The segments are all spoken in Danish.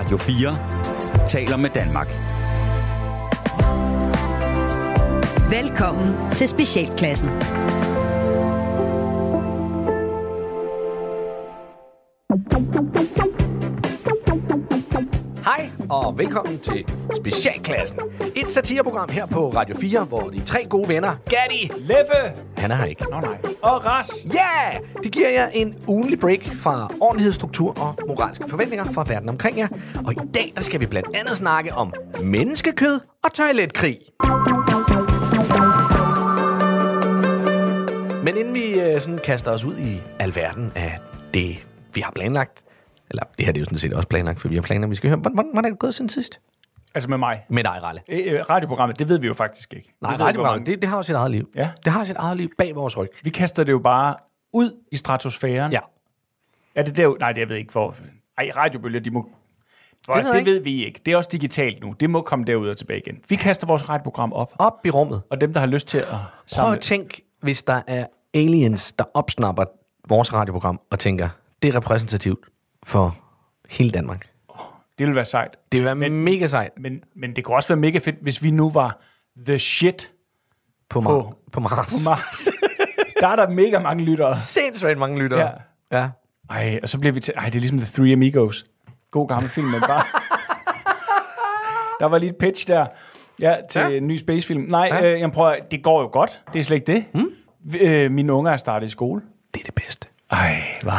Radio 4 taler med Danmark. Velkommen til Specialklassen. Og velkommen til Specialklassen. Et satireprogram her på Radio 4, hvor de tre gode venner, Gatti, Leffe! han er her ikke. Nå nej. Og Ras. Ja! Yeah! Det giver jer en ugenlig break fra ordentlighed, struktur og moralske forventninger fra verden omkring jer. Og i dag der skal vi blandt andet snakke om menneskekød og toiletkrig. Men inden vi øh, sådan kaster os ud i alverden af det, vi har planlagt, eller det her det er jo sådan set også planlagt, for vi har planer, vi skal høre. Hvordan, hvordan er det gået siden sidst? Altså med mig. Med dig, Ralle. Øh, øh, radioprogrammet, det ved vi jo faktisk ikke. Nej, det hvor radioprogrammet, det, det har jo sit eget liv. Ja. Det har sit eget liv bag vores ryg. Vi kaster det jo bare ud i stratosfæren. Ja. Er det der? Nej, det jeg ved ikke, hvor... Ej, radiobølger, de må... Det, ved det, ved vi ikke. Det er også digitalt nu. Det må komme derud og tilbage igen. Vi kaster vores radioprogram op. Op i rummet. Og dem, der har lyst til at Prøv samle... at tænk, hvis der er aliens, der opsnapper vores radioprogram og tænker, det er repræsentativt for hele Danmark. Det vil være sejt. Det vil være men, mega sejt Men, men det kunne også være mega fedt, hvis vi nu var the shit på, På- Mar- på Mars. på Mars. der er der mega mange lyttere. Sindssygt mange lyttere. Ja. ja. Ej, og så bliver vi til... Ej, det er ligesom The Three Amigos. God gammel film, men bare... der var lige et pitch der. Ja, til Ja. en ny spacefilm. Nej, Ja. øh, jeg prøver, det går jo godt. Det er slet ikke det. Hmm? Øh, mine unger er startet i skole. Det er det bedste. Ej, hvad?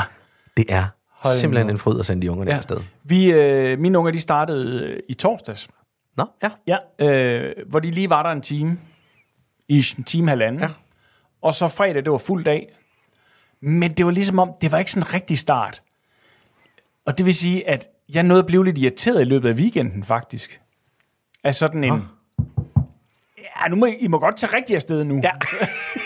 Det er Hold simpelthen en fryd at sende de unge ja. afsted. Vi, øh, mine unger, de startede øh, i torsdags. Nå, ja. Ja, øh, hvor de lige var der en time. I en time halvanden. Ja. Og så fredag, det var fuld dag. Men det var ligesom om, det var ikke sådan en rigtig start. Og det vil sige, at jeg nåede at blive lidt irriteret i løbet af weekenden, faktisk. Af sådan en... Ja, nu må I, I må godt tage rigtig afsted nu. Ja.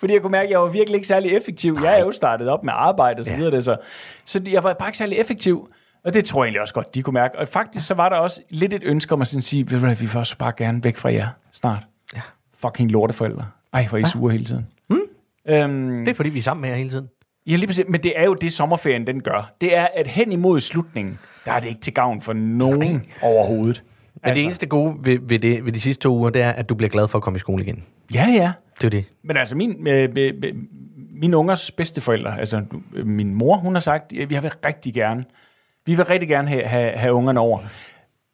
Fordi jeg kunne mærke, at jeg var virkelig ikke særlig effektiv. Jeg er jo startet op med arbejde og så Ja. videre. Det, så. så jeg var bare ikke særlig effektiv. Og det tror jeg egentlig også godt, de kunne mærke. Og faktisk så var der også lidt et ønske om at sådan sige, ved du hvad, vi vil også bare gerne væk fra jer snart. Ja. Fucking lorteforældre. Ej, hvor er I sure hele tiden. Hmm? Øhm, Det er fordi, vi er sammen med jer hele tiden. ja, lige præcis. Men det er jo det, sommerferien den gør. Det er, at hen imod slutningen, der er det ikke til gavn for nogen Nej. overhovedet. Men altså. det eneste gode ved, ved, det, ved de sidste to uger, det er, at du bliver glad for at komme i skole igen. Ja, ja. Det er det. Men altså, min, øh, øh, øh, min ungers bedsteforældre, altså øh, min mor, hun har sagt, at vi vil rigtig gerne, vi vil rigtig gerne have, have, have ungerne over.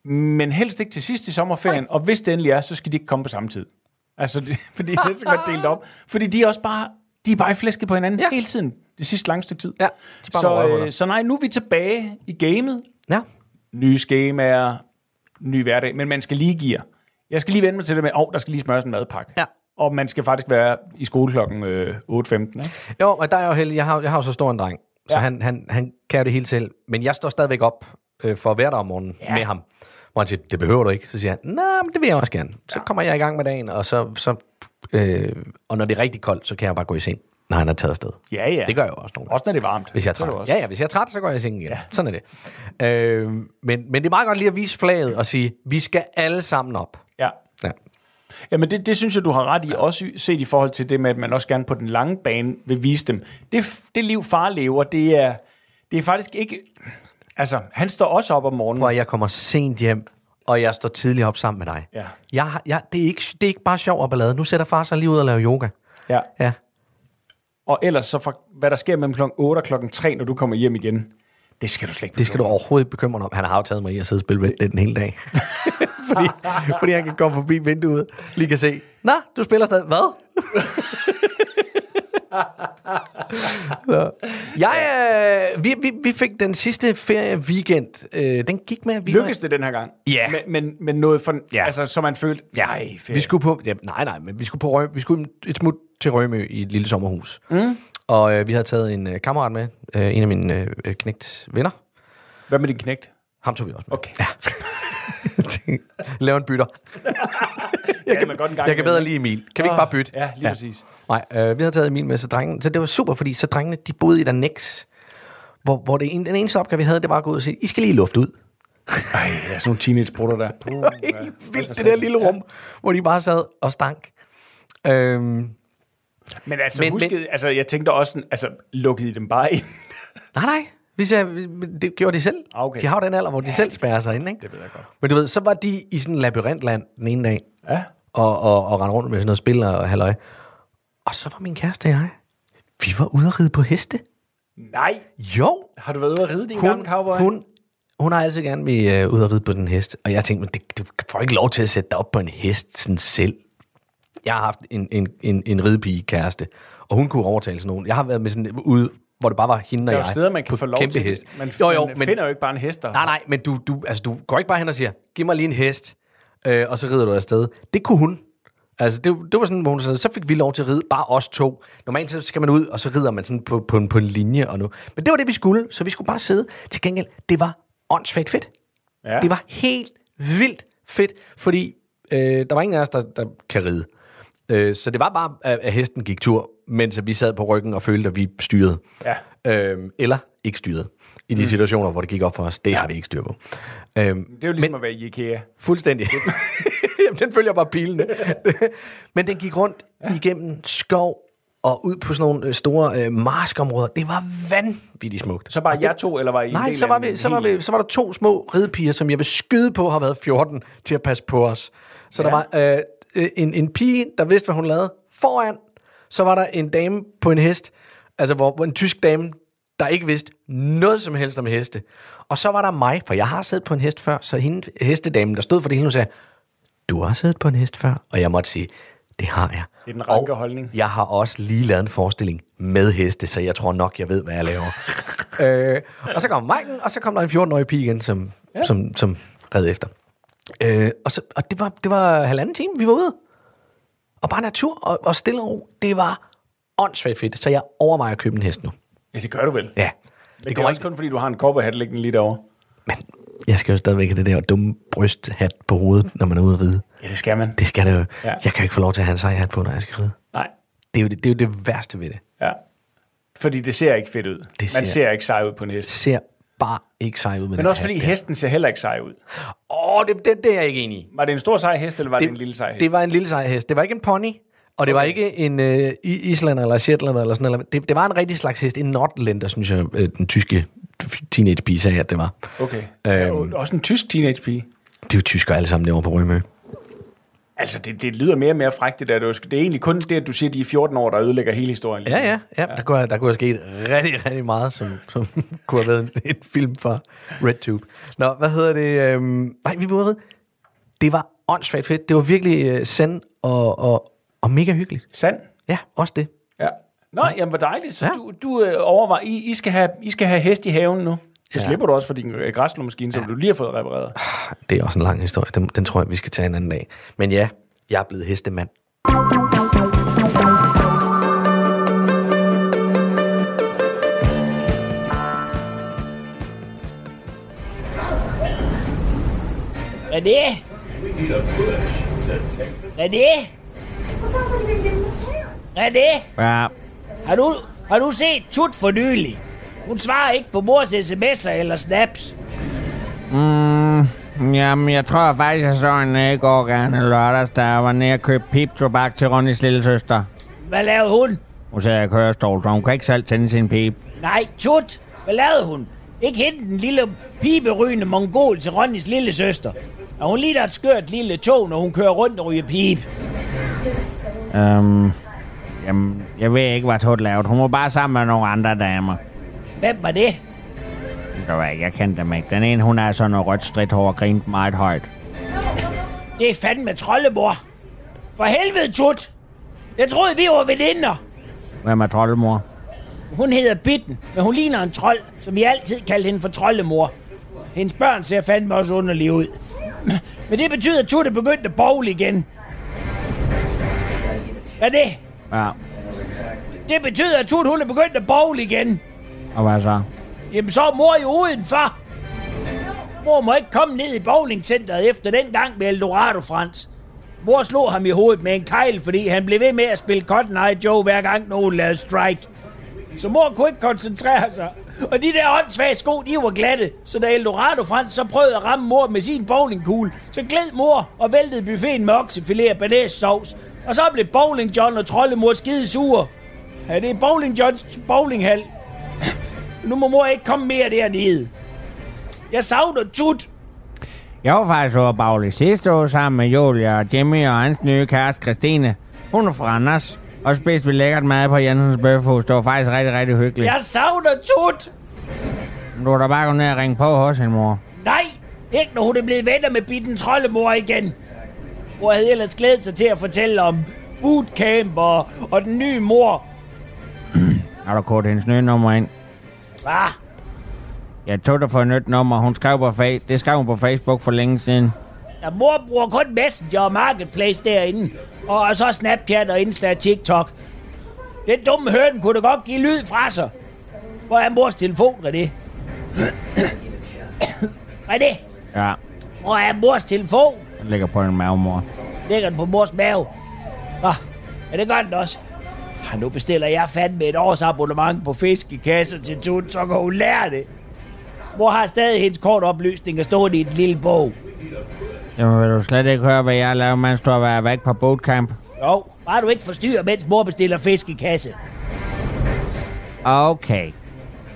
Men helst ikke til sidst i sommerferien, Nej. og hvis det endelig er, så skal de ikke komme på samme tid. Altså, det, fordi det er så godt delt op. Fordi de er også bare, de er bare i flæsket på hinanden Ja. hele tiden. Det sidste lange stykke tid. Ja, så, øh, så nej, nu er vi tilbage i gamet. Ja. Nye skemaer, ny hverdag, men man skal lige give. Jeg skal lige vende mig til det med, åh, oh, der skal lige smøres en madpakke. Ja. Og man skal faktisk være i skole klokken øh, 8.15, ikke? Jo, og der er jo heldig. Jeg har, jeg har jo så stor en dreng, så Ja. han, han, han kan jo det hele selv. Men jeg står stadigvæk op øh, for hver dag om morgenen ja. Ja. med ham. Hvor han siger, det behøver du ikke. Så siger han, nej, men det vil jeg også gerne. Så kommer jeg i gang med dagen, og så, så øh, og når det er rigtig koldt, så kan jeg bare gå i seng, når han er taget afsted. Ja, ja. Det gør jeg jo også nogle gange. Også når det er varmt. Hvis jeg er træt. også. Ja, ja, hvis jeg er træt, så går jeg i seng igen. Ja. Sådan er det. Øh, men, men det er meget godt lige at vise flaget og sige, vi skal alle sammen op. Ja. Ja. Jamen, det, det synes jeg, du har ret i. Også set i forhold til det med, at man også gerne på den lange bane vil vise dem. Det, det liv, far lever, det er, det er faktisk ikke... Altså, han står også op om morgenen. Hvor jeg kommer sent hjem, og jeg står tidligt op sammen med dig. Ja. Jeg, jeg, det, er ikke, det er ikke bare sjov og ballade. Nu sætter far sig lige ud og laver yoga. Ja. Ja. Og ellers, så for, hvad der sker mellem klokken 8 og klokken 3, når du kommer hjem igen, det skal du slet ikke Det skal du overhovedet ikke bekymre dig om. Han har jo taget mig i at sidde og spille Dead den hele dag. fordi, fordi han kan komme forbi vinduet, lige kan se, Nå, du spiller stadig. Hvad? Så. jeg, øh, vi, vi, vi fik den sidste ferie weekend. Øh, den gik med, at vi Lykkes det den her gang? Ja. Men, men, men noget for, Ja. ja. altså, så man følte, ja, Vi skulle på, ja, nej, nej, men vi skulle på Rø, vi skulle et smut til Rømø i et lille sommerhus. Mm. Og øh, vi havde taget en øh, kammerat med, øh, en af mine øh, knægt venner. Hvad med din knægt? Ham tog vi også med. Okay. Lave en bytter. Jeg kan, man godt en gang Jeg kan bedre lide Emil. Kan vi ikke bare bytte? Ja, lige præcis. Nej, øh, vi havde taget Emil med, så, drengen, så det var super, fordi så drengene, de boede i et annex, hvor, hvor det, en, den eneste opgave, vi havde, det var at gå ud og sige, I skal lige lufte ud. Ej, der er sådan nogle teenage-brutter der. Puh, ja. Helt vildt, det der lille rum, hvor de bare sad og stank. Øhm, Men altså, Men- men, huskede, altså, jeg tænkte også, altså, lukkede I dem bare ind? nej, nej. Hvis jeg, det gjorde de selv. Okay. De har jo den alder, hvor de selv spærrer sig ind, ikke? Det ved jeg godt. Men du ved, så var de i sådan en labyrintland den ene dag, Ja. og, og, og rendte rundt med sådan noget spil og halløj. Og så var min kæreste og jeg, vi var ude at ride på heste. Nej. Jo, Har du været ude at ride din hun, gamle cowboy? hun, hun har altid gerne vil uh, ud og ride på den hest. Og jeg tænkte, men det, du får ikke lov til at sætte dig op på en hest sådan selv. Jeg har haft en, en, en, en ridepige kæreste, og hun kunne overtale sådan nogen. Jeg har været med sådan ude, hvor det bare var hende og der er jeg. jo steder, man kan få lov kæmpe til hest. Man, jo, jo, man men, finder jo ikke bare en hest, der Nej, nej, men du, du, altså, du går ikke bare hen og siger, giv mig lige en hest, øh, og så rider du afsted. Det kunne hun. Altså, det, det var sådan, hvor hun sagde, så fik vi lov til at ride, bare os to. Normalt så skal man ud, og så rider man sådan på, på, en, på en linje. Og nu. Men det var det, vi skulle, så vi skulle bare sidde. Til gengæld, det var åndssvagt fedt. Ja. Det var helt vildt fedt, fordi øh, der var ingen af os, der, der kan ride. Øh, så det var bare, at, at hesten gik tur, mens vi sad på ryggen og følte, at vi styrede. Ja. Øh, eller ikke styrede. I de mm. situationer, hvor det gik op for os, det har vi ikke styr på. Øh, Det er jo ligesom at være i IKEA. Fuldstændig. Jamen, den følger bare pilene. Men den gik rundt igennem skov og ud på sådan nogle øh, store øh, marskområder. Det var vanvittigt smukt. Så bare jer to, eller var I Nej, så var, vi, så, var vi, så var der to små ridepiger, som jeg vil skyde på, har været 14 til at passe på os. Så ja. der var øh, øh, en, en pige, der vidste, hvad hun lavede. Foran, så var der en dame på en hest, altså hvor, hvor en tysk dame, der ikke vidste noget som helst om heste. Og så var der mig, for jeg har siddet på en hest før, så hende, hestedamen, der stod for det hele, hun sagde, du har siddet på en hest før? Og jeg måtte sige, det har jeg. Det er den ranke Og holdning. Jeg har også lige lavet en forestilling med heste, så jeg tror nok, jeg ved, hvad jeg laver. øh, og så kom Maiken, og så kom der en 14-årig pige igen, som, ja. som, som red efter. Øh, og så, og det, var, det var halvanden time, vi var ude. Og bare natur og, og stille og ro. Det var åndssvagt fedt, så jeg overvejer at købe en hest nu. Ja, det gør du vel. Ja. Det, det er også kun fordi, du har en cowboyhat liggende lige derovre. Men jeg skal jo stadigvæk have det der dumme brysthat på hovedet, når man er ude at ride. Ja, det skal man. Det skal det jo. Ja. Jeg kan ikke få lov til at have en sejhat på, når jeg skal ride. Nej. Det er jo det, det, er jo det værste ved det. Ja. Fordi det ser ikke fedt ud. Det Man ser- ser ikke sej ud på en hest. Det ser bare ikke sej ud med Men også fordi der. hesten ser heller ikke sej ud. Åh, det, det, det er jeg ikke enig i. Var det en stor sej hest, eller var det, det en lille sej hest? Det var en lille sej hest. Det var ikke en pony, og det var ikke en uh, islander eller shetlander eller sådan noget. Det, det var en rigtig slags hest. En nordlænder, synes jeg, øh, den tyske teenagepige sagde, at det var. Okay. Øhm. Øhm. Også en tysk teenagepige. Det er jo tyskere alle sammen derovre på Rømø. Altså, det, det lyder mere og mere frækt, det der. Det er, egentlig kun det, at du siger, at de er 14 år, der ødelægger hele historien. Ja, ja, ja. Der, kunne, der kunne have sket rigtig, rigtig meget, som, som kunne have været en, en film fra RedTube. Nå, hvad hedder det? Øhm, nej, vi ride. Det var åndssvagt fedt. Det var virkelig øh, sand og, og, og mega hyggeligt. Sand? Ja, også det. Ja. Nå, jamen, hvor dejligt. Så Ja. du, du øh, overvejer, I, I, skal have, I skal have hest i haven nu. Så Ja. slipper du også for din øh, græsslåmaskine, som du lige har fået repareret. Det er også en lang historie. Den, den tror jeg, vi skal tage en anden dag. Men ja, jeg er blevet hestemand. Hvad er det? Hvad er det? Hvad er det? Ja, Har du, har du set Tut for nylig? Hun svarer ikke på mors sms'er eller snaps. jamen jeg tror faktisk, jeg så en i går gerne lørdags, da jeg var nede og købte pip-tobak til Ronnys lille søster. Hvad lavede hun? Hun sagde, jeg kørestol, så hun kan ikke selv tænde sin pip. Nej, Tut. Hvad lavede hun? Ikke hente den lille piberygende mongol til Ronnys lille søster. Og hun ligner et skørt lille tog, når hun kører rundt og ryger pip. Øhm, jamen, jeg ved ikke, hvad Tot lavede. Hun var bare sammen med nogle andre damer. Hvem var det? Det var ikke, jeg kendte dem ikke. Den ene, hun er sådan noget rødt stridt hår og grinte meget højt. Det er fandme troldemor. For helvede, Tut. Jeg troede, vi var veninder. Hvem er troldemor? Hun hedder Bitten, men hun ligner en trold, så vi altid kaldte hende for troldemor. Hendes børn ser fandme også underlige ud. Men det betyder, at Tut er begyndt at bowl igen. Hvad er det? Ja, Det betyder, at Tut hun er begyndt at bowl igen og hvad så? Jamen så er mor jo udenfor. Mor må ikke komme ned i bowlingcenteret efter den gang med Eldorado Frans. Mor slog ham i hovedet med en kejl, fordi han blev ved med at spille Cotton Eye Joe hver gang nogen lavede strike. Så mor kunne ikke koncentrere sig. Og de der åndssvage sko, de var glatte. Så da Eldorado Frans så prøvede at ramme mor med sin bowlingkugle, så gled mor og væltede buffeten med oksefilet og banæssovs. Og så blev Bowling John og Trollemor skide sure. Ja, det er Bowling Johns bowlinghal. Nu må mor ikke komme mere dernede. Jeg savner tut. Jeg var faktisk over Bagli sidste år sammen med Julia og Jimmy og hans nye kæreste Christine. Hun er fra Randers. Og spiste vi lækkert mad på Jensens Bøfhus. Det var faktisk rigtig, rigtig hyggeligt. Jeg savner tut. Du var da bare gå ned og ringe på hos hende, mor. Nej, ikke når hun er blevet venner med bitten troldemor igen. Hvor havde ellers glædet sig til at fortælle om bootcamp og, og den nye mor. Har du kodet hendes nye nummer ind? Hvad? Jeg tog dig for et nyt nummer. Hun skrev på fa- det skrev hun på Facebook for længe siden. Ja, mor bruger kun Messenger og Marketplace derinde. Og, og så Snapchat og Insta og TikTok. Den dumme høn kunne da godt give lyd fra sig. Hvor er mors telefon, René? René, Ja, hvor er mors telefon? den ligger på en mave, mor. Ligger den på mors mave? Nå, ja, det gør den også. Nu bestiller jeg fandme et års abonnement på fiskekasser til Tut, så kan hun lære det. Mor har stadig hendes kortoplysninger stående i et lille bog. Jamen, vil du slet ikke høre, hvad jeg laver, mens du har været væk på bootcamp? Jo, bare du ikke forstyrrer, mens mor bestiller fiskekasse. Okay.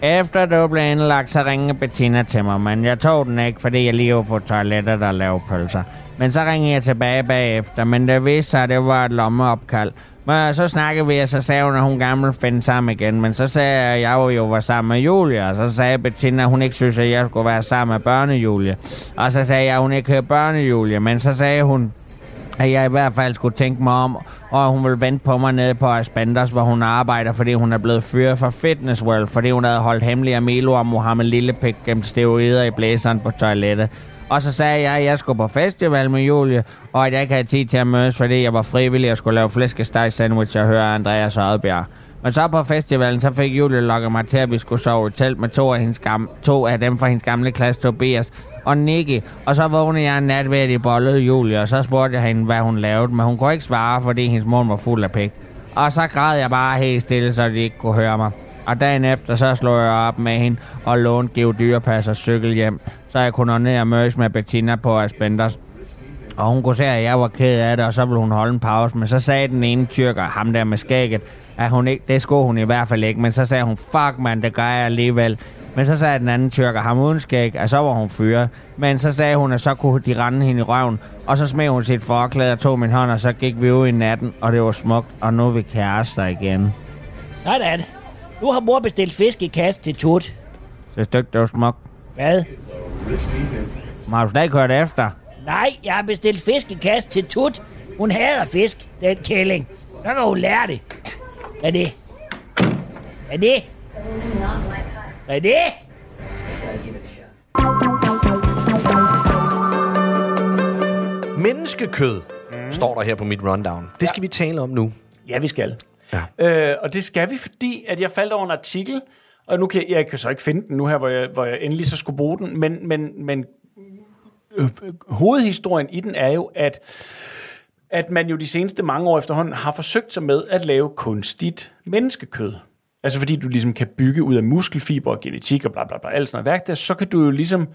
Efter du blev indlagt, så ringede Bettina til mig, men jeg tog den ikke, fordi jeg lige var på toilettet og lavede pølser. Men så ringede jeg tilbage bagefter, men det viste sig, at det var et lommeopkald. Men så snakkede vi, og så sagde hun, at hun gerne ville finde sammen igen. Men så sagde jeg, at jeg jo, var sammen med Julia, og så sagde Bettina, at hun ikke synes, at jeg skulle være sammen med børnejulie. Og så sagde jeg, at hun ikke hører børnejulie, men så sagde hun, at jeg i hvert fald skulle tænke mig om, og hun ville vente på mig nede på Aspanders, hvor hun arbejder, fordi hun er blevet fyret fra Fitness World, fordi hun havde holdt hemmelig af Milo og Mohammed Lillepik gennem steroider i blæseren på toilettet. Og så sagde jeg, at jeg skulle på festival med Julie, og at jeg ikke havde tid til at mødes, fordi jeg var frivillig og skulle lave flæskesteg sandwich og høre Andreas Oddbjerg. Men så på festivalen, så fik Julie lukket mig til, at vi skulle sove i telt med to af, hendes gamle, to af dem fra hendes gamle klasse, Tobias og Nicky. Og så vågnede jeg en nat ved, at de bollede Julie, og så spurgte jeg hende, hvad hun lavede, men hun kunne ikke svare, fordi hendes mor var fuld af pik. Og så græd jeg bare helt stille, så de ikke kunne høre mig. Og dagen efter, så slog jeg op med hende og lånte Geo Dyrepas og cykel hjem, så jeg kunne nå ned og mødes med Bettina på Aspenders. Og hun kunne se, at jeg var ked af det, og så ville hun holde en pause. Men så sagde den ene tyrker, ham der med skægget, at hun ikke, det skulle hun i hvert fald ikke. Men så sagde hun, fuck man, det gør jeg alligevel. Men så sagde den anden tyrker, ham uden skæg, at så var hun fyret. Men så sagde hun, at så kunne de rende hende i røven. Og så smed hun sit forklæde og tog min hånd, og så gik vi ud i natten, og det var smukt. Og nu er vi kærester igen. Sådan. Nu har mor bestilt fiskekasse til Tut. Så stykke, det var smukt. Hvad? Men har du slet ikke hørt efter? Nej, jeg har bestilt fiskekasse til Tut. Hun hader fisk, den kælling. Så kan hun lære det. Hvad er det? Hvad er det? Hvad er det? Menneskekød, mm. står der her på mit rundown. Det skal ja. vi tale om nu. Ja, vi skal. Ja. Øh, og det skal vi, fordi at jeg faldt over en artikel, og nu kan jeg kan så ikke finde den nu her, hvor jeg, hvor jeg endelig så skulle bruge den, men, men, men øh, øh, hovedhistorien i den er jo, at at man jo de seneste mange år efterhånden har forsøgt sig med at lave kunstigt menneskekød. Altså fordi du ligesom kan bygge ud af muskelfiber og genetik og bla bla bla, alt sådan noget værk der, så kan du jo ligesom,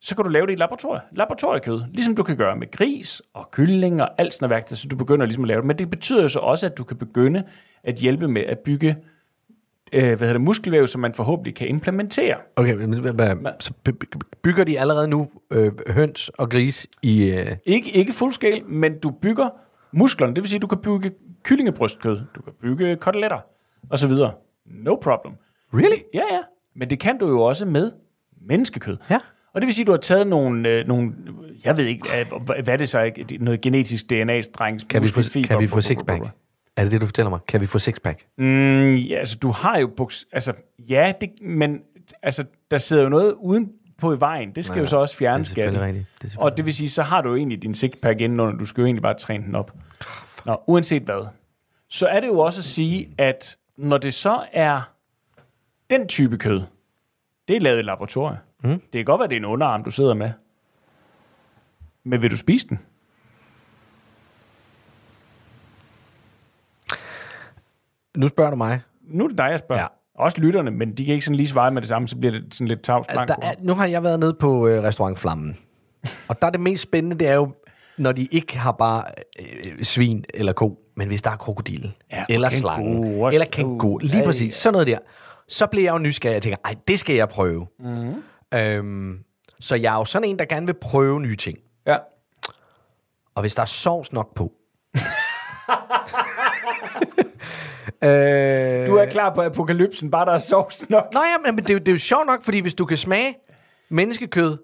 så kan du lave det i laboratoriet, laboratoriekød, ligesom du kan gøre med gris og kylling og alt sådan noget værk der, så du begynder ligesom at lave det. Men det betyder jo så også, at du kan begynde at hjælpe med at bygge øh, hvad hedder det, muskelvæv, som man forhåbentlig kan implementere. Okay, men hvad- så by- by- bygger de allerede nu øh, høns og gris i... Øh, Ikke, ikke fuldskæl, men du bygger musklerne. Det vil sige, at du kan bygge kyllingebrystkød, du kan bygge koteletter og så videre. No problem. really? Ja, ja. Men det kan du jo også med menneskekød. Ja. Og det vil sige, at du har taget nogle, øh, nogle jeg ved ikke, hvad er det så, ikke? noget genetisk DNA-streng, Kan vi få, kan vi få sixpack? Er det det, du fortæller mig? Kan vi få sixpack? Mm, ja, altså du har jo buks, altså ja, det, men altså der sidder jo noget uden på i vejen. Det skal Ja, jo så også det er fjernes. selvfølgelig rigtigt. Det er Og det vil sige, så har du jo egentlig din sixpack indenunder. Du skal jo egentlig bare træne den op. Nå, uanset hvad. Så er det jo også at sige, at når det så er den type kød, det er lavet i laboratoriet. Mm. Det kan godt være, det er en underarm, du sidder med. Men vil du spise den? Nu spørger du mig. Nu er det dig, jeg spørger. Ja. Også lytterne, men de kan ikke sådan lige svare med det samme, så bliver det sådan lidt tavs. Altså, der er, nu har jeg været nede på øh, restaurant Flammen. Og der er det mest spændende, det er jo, når de ikke har bare øh, svin eller ko, men hvis der er krokodil, Ja, og eller slange, eller kænguru, lige præcis, sådan noget der. så bliver jeg jo nysgerrig. Jeg tænker, ej, det skal jeg prøve. Mm. Øhm, så jeg er jo sådan en, der gerne vil prøve nye ting. Ja. Og hvis der er sovs nok på... øh, Du er klar på apokalypsen, bare der er sovs nok. Nå ja, men det, er jo- det er jo sjovt nok, fordi hvis du kan smage menneskekød,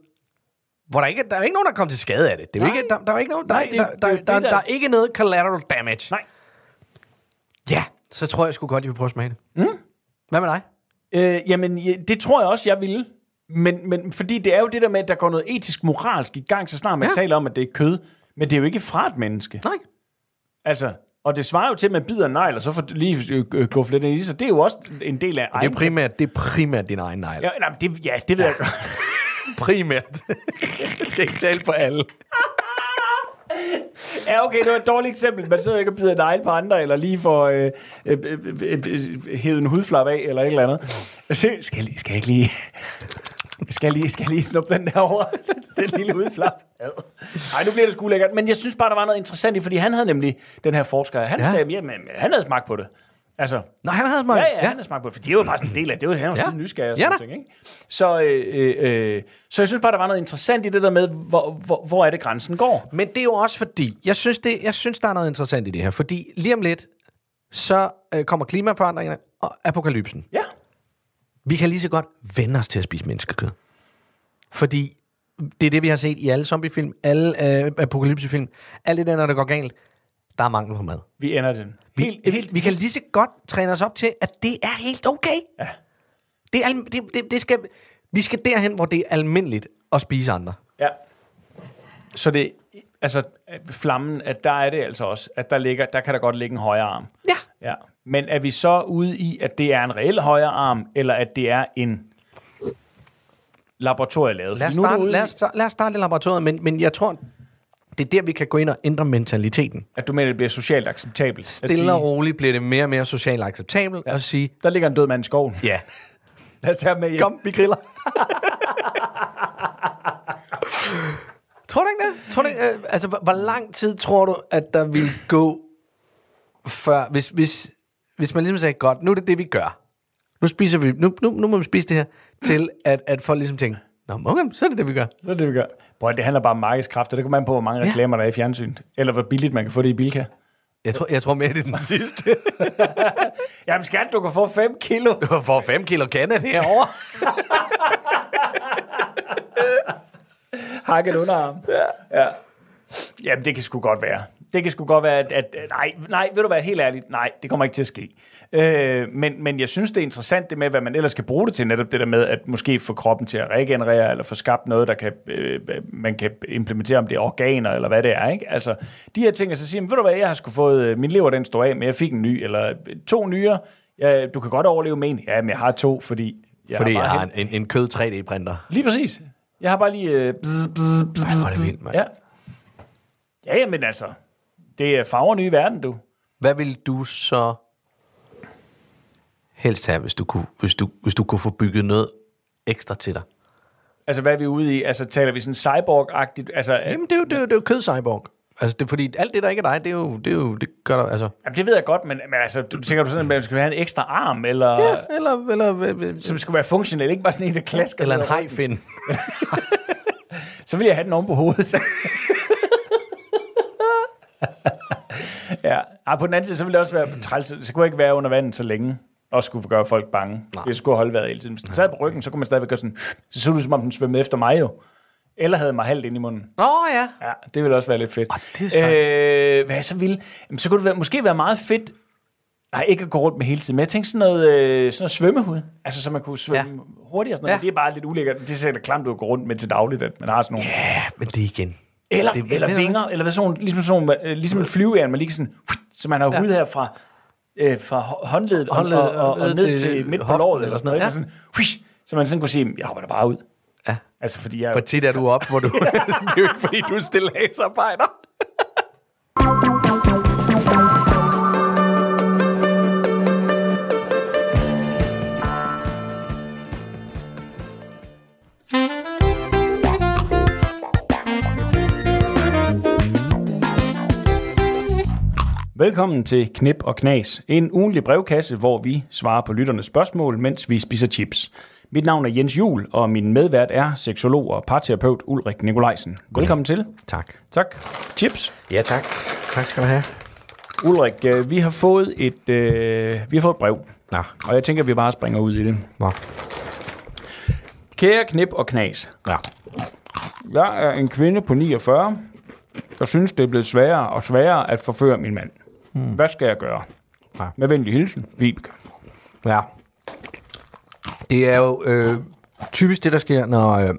hvor der ikke der er ikke nogen, der kommer til skade af det. Det er Nej. ikke, der, der er ikke nogen, der, Nej, det- der, det er der, der, det, der, der- der er ikke noget collateral damage. Nej. Ja, så tror jeg, skulle godt, jeg vil prøve at smage det. Mm. Hvad med dig? Øh, jamen, ja, det tror jeg også, jeg ville. Men, men fordi det er jo det der med, at der går noget etisk moralsk i gang, så snart man Ja. taler om, at det er kød. Men det er jo ikke fra et menneske. Nej. Altså, og det svarer jo til, at man bider en negl, og så får lige øh, øh, guffet lidt ind i sig. Det er jo også en del af Det er egen... primært, det er primært din egen negl. Ja, nej, det, ja, det ved ja. jeg godt. Primært. jeg skal ikke tale på alle. Ja, okay, det var et dårligt eksempel. Man sidder jo ikke og bider negl på andre, eller lige får øh, øh, øh, øh, øh, hævet en hudflap af, eller et eller andet. Så, skal, jeg lige, skal jeg ikke lige... Skal jeg lige, skal jeg lige snuppe den der over? den lille hudflap. Nej, nu bliver det sgu lækkert. Men jeg synes bare, der var noget interessant i, fordi han havde nemlig, den her forsker, han Ja. sagde, jamen, han havde smagt på det. Altså, Nej, han havde smagt. Ja, ja, ja, han har smagt på det, for det jo bare sådan en del af det. Var, han var Ja. nysgerrig og sådan da. ja, ting, ikke? Så, øh, øh, øh, så jeg synes bare, der var noget interessant i det der med, hvor, hvor, hvor er det grænsen går. Men det er jo også fordi, jeg synes, det, jeg synes, der er noget interessant i det her. Fordi lige om lidt, så øh, kommer klimaforandringerne og apokalypsen. Ja. Vi kan lige så godt vende os til at spise menneskekød. Fordi det er det, vi har set i alle zombiefilm, alle øh, apokalypsefilm. Alt det der, når det går galt, der er mangel på mad. Vi ender den. Vi, Helt, helt, vi, vi kan lige så godt træne os op til, at det er helt okay. Ja. Det er, det, det, det skal, vi skal derhen, hvor det er almindeligt at spise andre. Ja. Så det, altså, flammen, at der er det altså også, at der, ligger, der kan der godt ligge en højre arm. Ja. Ja. Men er vi så ude i, at det er en reel højre arm, eller at det er en laboratorielavet? Lad os, starte, lad, os, starte- lad os starte i laboratoriet, men, men jeg tror, det er der, vi kan gå ind og ændre mentaliteten. At du mener, det bliver socialt acceptabelt. Stille sige, og roligt bliver det mere og mere socialt acceptabelt ja. at sige, Der ligger en død mand i skoven. ja, Lad os tage med hjem. kom, vi griller. tror du ikke det? Tror du, ikke, øh, altså, hvor, hvor lang tid tror du, at der vil gå, før, hvis, hvis, hvis man ligesom sagde, godt, nu er det det, vi gør. Nu spiser vi, nu, nu, nu må vi spise det her, til at, at folk ligesom tænker, Nå, okay, så er det det, vi gør. Så er det, vi gør. Prøv, det handler bare om markedskræfter. Det kommer man på, hvor mange Ja. reklamer der er i fjernsynet. Eller hvor billigt man kan få det i Bilka. Jeg tror, jeg tror mere, det er den sidste. Jamen skat, du kan få 5 kilo. Du får 5 kilo kande herovre. Hakket underarm. Ja. ja. Jamen, det kan sgu godt være. Det kan sgu godt være, at, at nej, nej, vil du være helt ærlig, nej, det kommer ikke til at ske. Øh, men, men jeg synes, det er interessant det med, hvad man ellers kan bruge det til, netop det der med, at måske få kroppen til at regenerere, eller få skabt noget, der kan, øh, man kan implementere, om det er organer, eller hvad det er, ikke? Altså, de her ting, og så siger man, ved du hvad, jeg har sgu fået, øh, min lever den står af, men jeg fik en ny, eller to nyere, ja, du kan godt overleve med en. Ja, men jeg har to, fordi... Jeg Fordi bare jeg har en, en, en kød 3D-printer. Lige præcis. Jeg har bare lige... Øh, bzz, bzz, bzz, Ej, hvor er det bzz. vildt, mand. Ja, ja, men altså, det er farver nye verden, du. Hvad vil du så helst have, hvis du kunne, hvis du, hvis du kunne få bygget noget ekstra til dig? Altså, hvad er vi ude i? Altså, taler vi sådan cyborg-agtigt? Altså, jamen, det er jo, det er jo, det er jo kød-cyborg. Altså, det fordi, alt det, der ikke er dig, det er jo, det, er jo, det gør der, altså... jamen, det ved jeg godt, men, men altså, du tænker du sådan, at man skal have en ekstra arm, eller... Ja, eller, eller, Som skulle være funktionel, ikke bare sådan en, der klasker. eller en hajfin. Så vil jeg have den oven på hovedet. ja. Ej, på den anden side, så ville det også være træls. Så kunne jeg ikke være under vandet så længe og skulle gøre folk bange. Nej. Jeg skulle holde vejret hele tiden. Hvis den sad på ryggen, så kunne man stadigvæk gøre sådan, så så det som om den svømmede efter mig jo. Eller havde mig halvt ind i munden. Nå ja. Ja, det ville også være lidt fedt. Ah, det er øh, hvad jeg så ville? Jamen, så kunne det være, måske være meget fedt, Nej, ikke at gå rundt med hele tiden, men jeg tænkte sådan noget, øh, sådan noget svømmehud. Altså, så man kunne svømme ja. hurtigere sådan noget. Ja. Men det er bare lidt ulækkert. Det ser da klamt ud at gå rundt med til dagligt, at man har sådan nogle... Ja, men det igen. Eller, Det- det, eller vinger, eller hvad sådan, ligesom, sådan, øh, ligesom en flyveæren, man lige sådan, så man har Ja. ja. hud her fra, øh, fra hå- håndledet, og, Håndledet og, og, og, ned til til, midt på låret, eller sådan noget, noget. Sådan, så man sådan kunne sige, jeg hopper da bare ud. Ja. Altså, fordi jeg... Hvor tit er du op, hvor du... det er jo ikke, fordi du er stilladsarbejder. Velkommen til Knip og Knas, en ugenlig brevkasse, hvor vi svarer på lytternes spørgsmål, mens vi spiser chips. Mit navn er Jens Jul, og min medvært er seksolog og parterapeut Ulrik Nikolajsen. Velkommen til. Tak. Tak. Chips. Ja, tak. Tak skal du have. Ulrik, øh, vi har fået et, øh, vi har fået et brev, Nå, og jeg tænker, at vi bare springer ud i det. nå. Kære Knip og Knas, Ja. jeg er en kvinde på 49, og synes, det er blevet sværere og sværere at forføre min mand. Hmm. Hvad skal jeg gøre? Ja. Med venlig hilsen, Vibeke. Ja. Det er jo øh, typisk det, der sker, når, øh,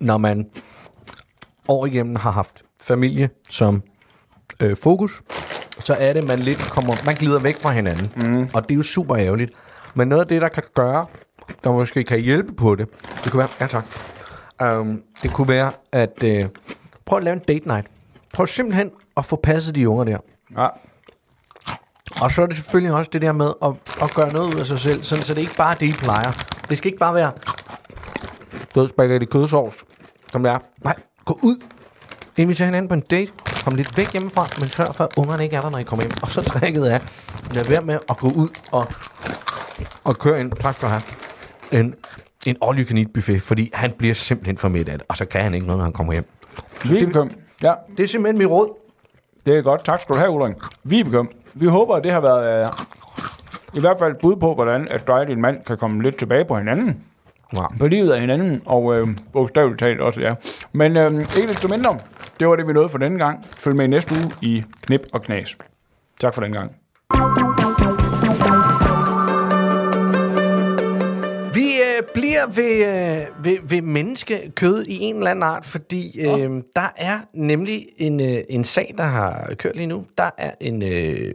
når man år igennem har haft familie som øh, fokus. Så er det, man lidt kommer, man glider væk fra hinanden. Mm. Og det er jo super ærgerligt. Men noget af det, der kan gøre, der måske kan hjælpe på det, det kunne være, ja tak, um, det kunne være, at øh, prøv at lave en date night. Prøv simpelthen at få passet de unger der. Ja. Og så er det selvfølgelig også det der med at, at gøre noget ud af sig selv, sådan, så det ikke bare er det, I plejer. Det skal ikke bare være død spaghetti kødsovs, som det er. Nej, gå ud. Inviter hinanden på en date. Kom lidt væk hjemmefra, men sørg for, at ungerne ikke er der, når I kommer hjem. Og så trækket af. Lad være med at gå ud og, og køre ind. Tak skal du have. En, en all you can eat buffet, fordi han bliver simpelthen for midt af det, og så kan han ikke noget, når han kommer hjem. Vibeke. Ja, Det er simpelthen mit råd. det er godt. Tak skal du have, Ulrik. Vibeke, vi håber, at det har været øh, i hvert fald et bud på, hvordan at dig og din mand kan komme lidt tilbage på hinanden. Ja. På livet af hinanden, og øh, bogstaveligt talt også, ja. Men øh, ikke desto mindre, det var det, vi nåede for denne gang. Følg med i næste uge i Knip og Knas. Tak for den gang. Bliver ved, øh, ved, ved menneskekød i en eller anden art, fordi øh, der er nemlig en, øh, en sag, der har kørt lige nu. Der er en øh,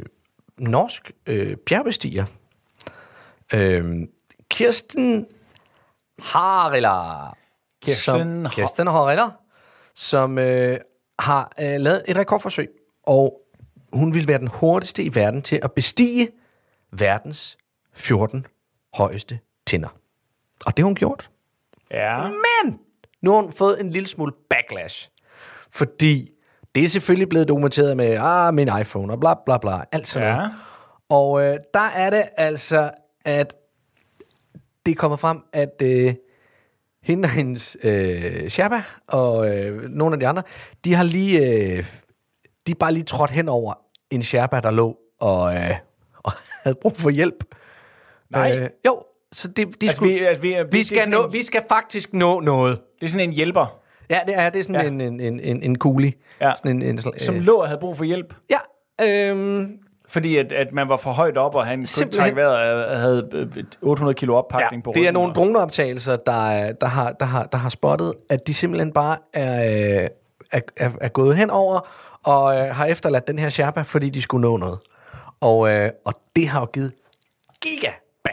norsk øh, bjergbestiger, øh, Kirsten Harila. Kirsten som, Kirsten Harila, som øh, har øh, lavet et rekordforsøg, og hun vil være den hurtigste i verden til at bestige verdens 14 højeste tinder. Og det har hun gjort. Ja. Men nu har hun fået en lille smule backlash. Fordi det er selvfølgelig blevet dokumenteret med ah, min iPhone og bla bla bla. Alt sådan Ja. noget. Og øh, der er det altså, at det er kommet frem, at øh, hende og hendes øh, Sherpa og øh, nogle af de andre, de har lige, øh, de er bare lige trådt hen over en Sherpa, der lå og, øh, og havde brug for hjælp. Nej. Øh, jo, så det, de Altså, skulle, vi, altså, vi, vi, er skal nå, en- vi skal faktisk nå noget. Det er sådan en hjælper, Ja, det er, det er sådan Ja. ja. en, en, en, en, en kugle. Ja. Sådan en, en, som øh, lå og havde brug for hjælp. Ja, øhm, Fordi at, at man var for højt op, og han kunne Simpelthen. trække vejret og havde øh, 800 kilo ja, oppakning på det er ryggen, nogle og- droneoptagelser, der, er- der, har, der, har, der har spottet, at de simpelthen bare er, øh, er, er, er gået hen over og øh, har efterladt den her Sherpa, fordi de skulle nå noget. Og, øh, og det har jo givet giga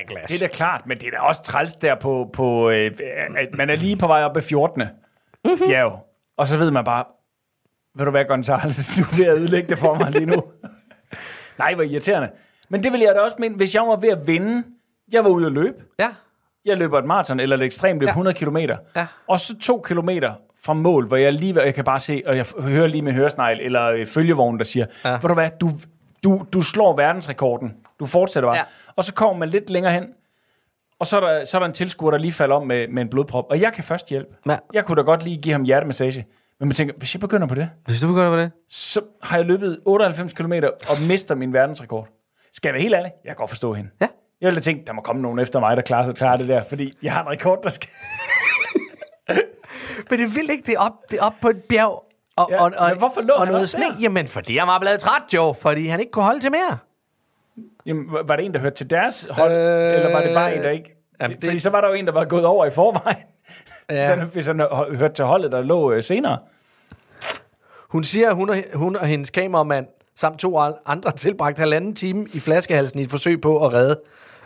backlash. Det er da klart, men det er da også træls der på, på øh, man er lige på vej op ad 14. Mm-hmm. Ja jo. Og så ved man bare, ved du hvad, Gonzales, du er ved at ødelægge det for mig lige nu. Nej, hvor irriterende. Men det vil jeg da også mene, hvis jeg var ved at vinde, jeg var ude at løbe, Ja, jeg løber et maraton eller et ekstremt løb, Ja. 100 km. Ja. Og så to kilometer fra mål, hvor jeg lige jeg kan bare se, og jeg hører lige med høresnegl, eller øh, følgevognen, der siger. Ja. ved du hvad, du, du, du slår verdensrekorden. Du fortsætter bare. Ja. Og så kommer man lidt længere hen, og så er der, så er der en tilskuer, der lige falder om med, med en blodprop. Og jeg kan først hjælpe. Ja. Jeg kunne da godt lige give ham hjertemassage. Men man tænker, hvis jeg begynder på det, hvis du vil gøre det. så har jeg løbet 98 km og mister min verdensrekord. Skal jeg være helt ærlig? Jeg kan godt forstå hende. Ja. Jeg ville da tænke, der må komme nogen efter mig, der klarer, sig, klarer det der, fordi jeg har en rekord, der skal... Men det vil ikke, det er op, det er op på et bjerg. Og, Ja, og, og, men hvorfor lå og han noget sne. der? Jamen, fordi han var blevet træt, jo. Fordi han ikke kunne holde til mere. Jamen, var- det en, der hørte til deres hold, øh, eller var det bare en, der ikke... jamen, det... Fordi så var der jo en, der var gået over i forvejen. Ja. Ja. Hvis, han, hørte til holdet, der lå øh, senere. Hun siger, at hun og, hun og hendes kameramand samt to andre tilbragt halvanden time i flaskehalsen i et forsøg på at redde